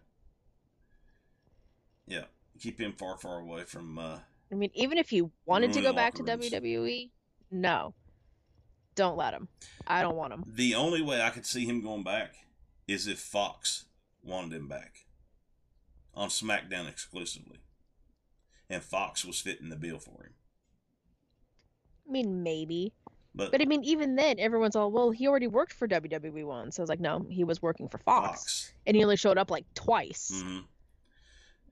B: yeah, keep him far, far away from. uh
C: I mean, even if he wanted to go back to
B: rooms.
C: WWE, no, don't let him. I don't want him.
B: The only way I could see him going back is if Fox wanted him back on SmackDown exclusively, and Fox was fitting the bill for him.
C: I mean, maybe.
B: But,
C: But I mean, even then, everyone's all, well, he already worked for WWE once. So I was like, no, he was working for Fox.
B: Fox.
C: And he only showed up like twice.
B: hmm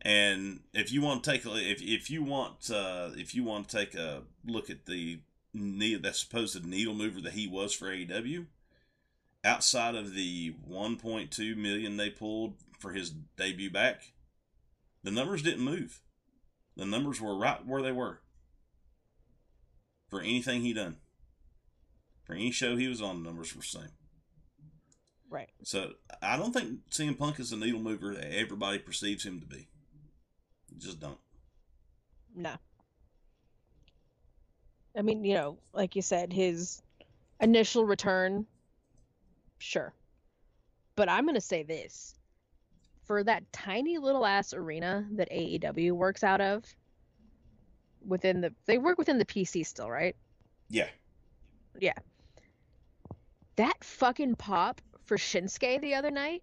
B: And if you want to take a if if you want uh, if you want to take a look at the that supposed needle mover that he was for AEW, outside of the 1.2 million they pulled for his debut back, the numbers didn't move. The numbers were right where they were for anything he done. For any show he was on, the numbers were the same.
C: Right.
B: So I don't think CM Punk is a needle mover that everybody perceives him to be. Just don't.
C: No. I mean, you know, like you said, his initial return, sure. But I'm going to say this. For that tiny little ass arena that AEW works out of, within the, they work within the PC still, right?
B: Yeah. Yeah.
C: That fucking pop for Shinsuke the other night,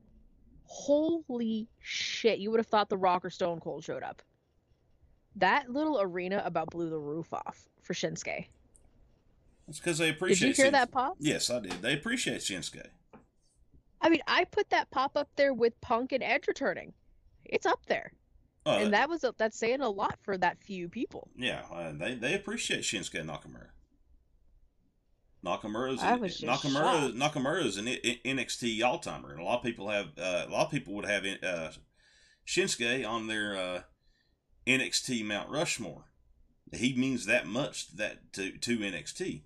C: holy shit. You would have thought The Rock or Stone Cold showed up. That little arena about blew the roof off for Shinsuke.
B: It's because they appreciate.
C: Did you hear
B: Shin-
C: that pop?
B: Yes, I did. They appreciate Shinsuke.
C: I mean, I put that pop up there with Punk and Edge returning. It's up there,
B: Oh,
C: and that was a, that's saying a lot for that few people.
B: yeah, uh, they they appreciate Shinsuke Nakamura. Nakamura's
C: I was just
B: Nakamura
C: shocked.
B: Nakamura's an NXT all timer, and a lot of people have uh, a lot of people would have uh, Shinsuke on their uh, NXT Mount Rushmore. He means that much that to to NXT.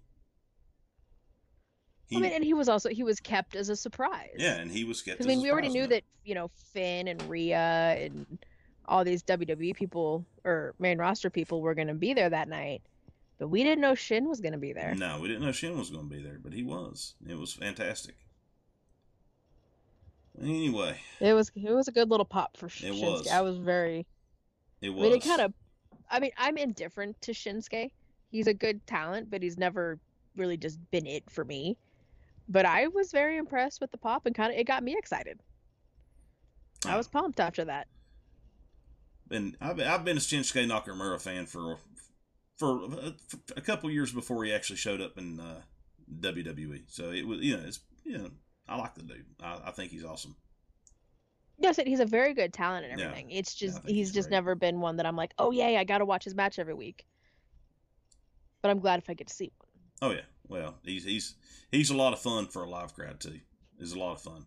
B: He,
C: I mean, and he was also he was kept as a surprise.
B: yeah, and he was kept.
C: I mean, we already knew
B: man.
C: that you know Finn and Rhea and all these WWE people or main roster people were going to be there that night, but we didn't know Shin was going to be there.
B: No, we didn't know Shin was going to be there, but he was. It was fantastic. Anyway,
C: It was it was a good little pop for
B: It
C: Shinsuke.
B: was.
C: I was very.
B: It
C: I mean, it kind of. I mean, I'm indifferent to Shinsuke. He's a good talent, but he's never really just been it for me. But I was very impressed with the pop and kind of it got me excited. I was pumped after that.
B: been I've been, I've been a Shinsuke Nakamura fan for for a, a couple years before he actually showed up in uh, WWE. So it was you know it's you know I like the dude. I, I think he's awesome.
C: Yes, he's a very good talent and everything. It's
B: Yeah, I
C: just
B: think
C: he's
B: he's
C: just
B: great.
C: never been one that I'm like, oh yeah, I gotta watch his match every week. But I'm glad if I get to see one.
B: Oh yeah, well he's he's he's a lot of fun for a live crowd too. It's a lot of fun.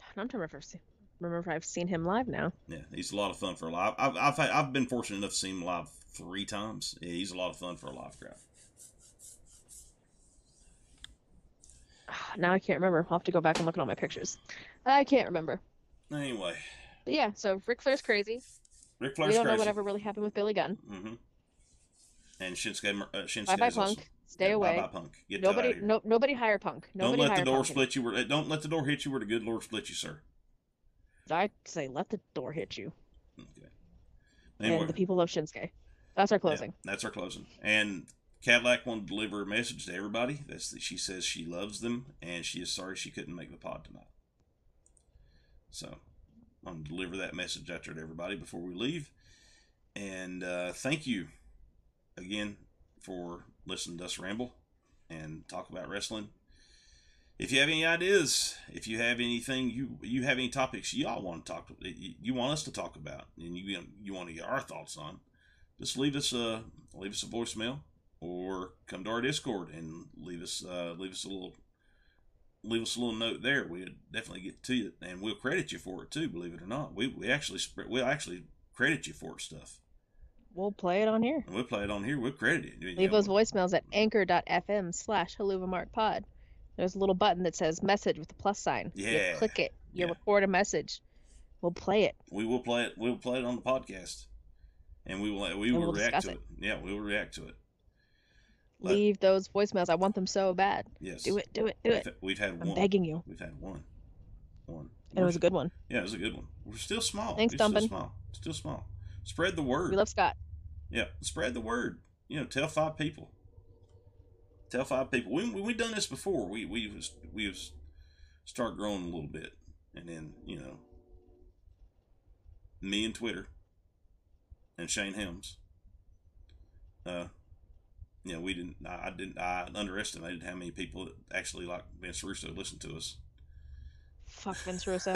C: I'm trying to remember if, I've seen- remember if I've seen him live now.
B: Yeah, he's a lot of fun for a live. I've I've, had- I've been fortunate enough to see him live three times. Yeah, he's a lot of fun for a live crowd.
C: Now I can't remember. I'll have to go back and look at all my pictures. I can't remember.
B: Anyway,
C: But yeah, so Ric Flair's crazy.
B: Ric Flair's crazy.
C: we don't know whatever really happened with Billy Gunn.
B: Mm-hmm. And Shinsuke, uh, Shinsuke
C: Bye bye Punk. Stay
B: Yeah,
C: away.
B: Bye bye Punk. Get
C: Nobody,
B: out of here.
C: no, nobody hire Punk. Nobody Don't
B: let the door
C: Punk.
B: split you. Where, don't let the door hit you where the good Lord split you, sir.
C: I say let the door hit you.
B: Okay. Anyway,
C: And the people of Shinsuke. That's our
B: yeah,
C: closing.
B: that's our closing. And Cadillac wanted to deliver a message to everybody. That's that she says she loves them and she is sorry she couldn't make the pod tonight. So I'm gonna deliver that message out there to everybody before we leave. And uh, thank you again for listening to us ramble and talk about wrestling. If you have any ideas, if you have anything you you have any topics you all want to talk you you want us to talk about and you you want to get our thoughts on, just leave us a leave us a voicemail or come to our Discord and leave us uh, leave us a little leave us a little note there. We'll definitely get to it, and we'll credit you for it too. Believe it or not, we we actually we'll actually credit you for stuff.
C: We'll play it on here.
B: And we'll play it on here. We'll credit it. You
C: Leave
B: know,
C: those voicemails at anchor.fm slash Pod. There's a little button that says message with a plus sign. You
B: Yeah.
C: click it. You
B: Yeah.
C: record a message. We'll play it.
B: we will play it. We'll play it on the podcast, and we will we
C: And
B: will
C: we'll
B: react to it. Yeah, we will react to it. But-
C: Leave those voicemails. I want them so bad.
B: Yes,
C: Do it. Do it. Do it.
B: we've had
C: I'm
B: one.
C: begging you.
B: We've had one. One.
C: And it was a good one.
B: Yeah, it was a good one. We're still small.
C: Thanks,
B: We're still small. Still small. Spread the word.
C: We love Scott.
B: Yeah, spread the word. You know, tell five people. Tell five people. We we we done this before. We we was we was start growing a little bit, and then you know, me and Twitter, and Shane Helms. Uh, you know, we didn't. I, didn't. I underestimated how many people that actually like Vince Russo listen to us.
C: Fuck Vince Russo.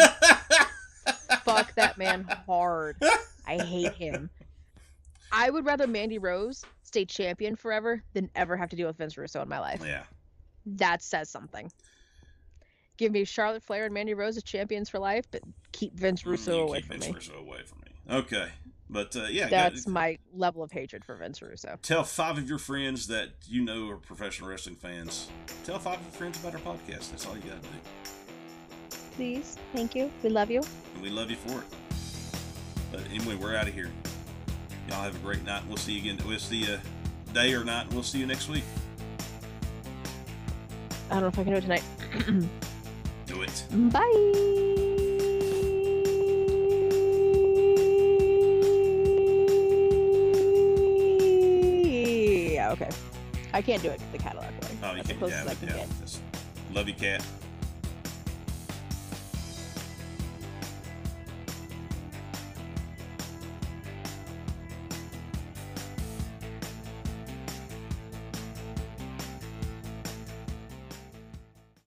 C: Fuck that man hard. I hate him. I would rather Mandy Rose stay champion forever than ever have to deal with Vince Russo in my life.
B: Yeah.
C: That says something. Give me Charlotte Flair and Mandy Rose as champions for life, but keep Vince mm, Russo
B: You
C: away
B: keep
C: from
B: Vince
C: me.
B: Russo away from me. Okay, but uh, yeah,
C: That's
B: got-
C: my level of hatred for Vince Russo.
B: Tell five of your friends that you know are professional wrestling fans. Tell five of your friends about our podcast. That's all you got to do.
C: Please, thank you. We love you.
B: And we love you for it. But anyway, we're out of here. Y'all have a great night. We'll see you again. We'll see you day or night. We'll see you next week.
C: I don't know if I can do it tonight.
B: Do it.
C: Bye. I can't do it the Cadillac way.
B: Oh, you
C: That's
B: can't. Yeah,
C: I can
B: yeah. Love you, cat.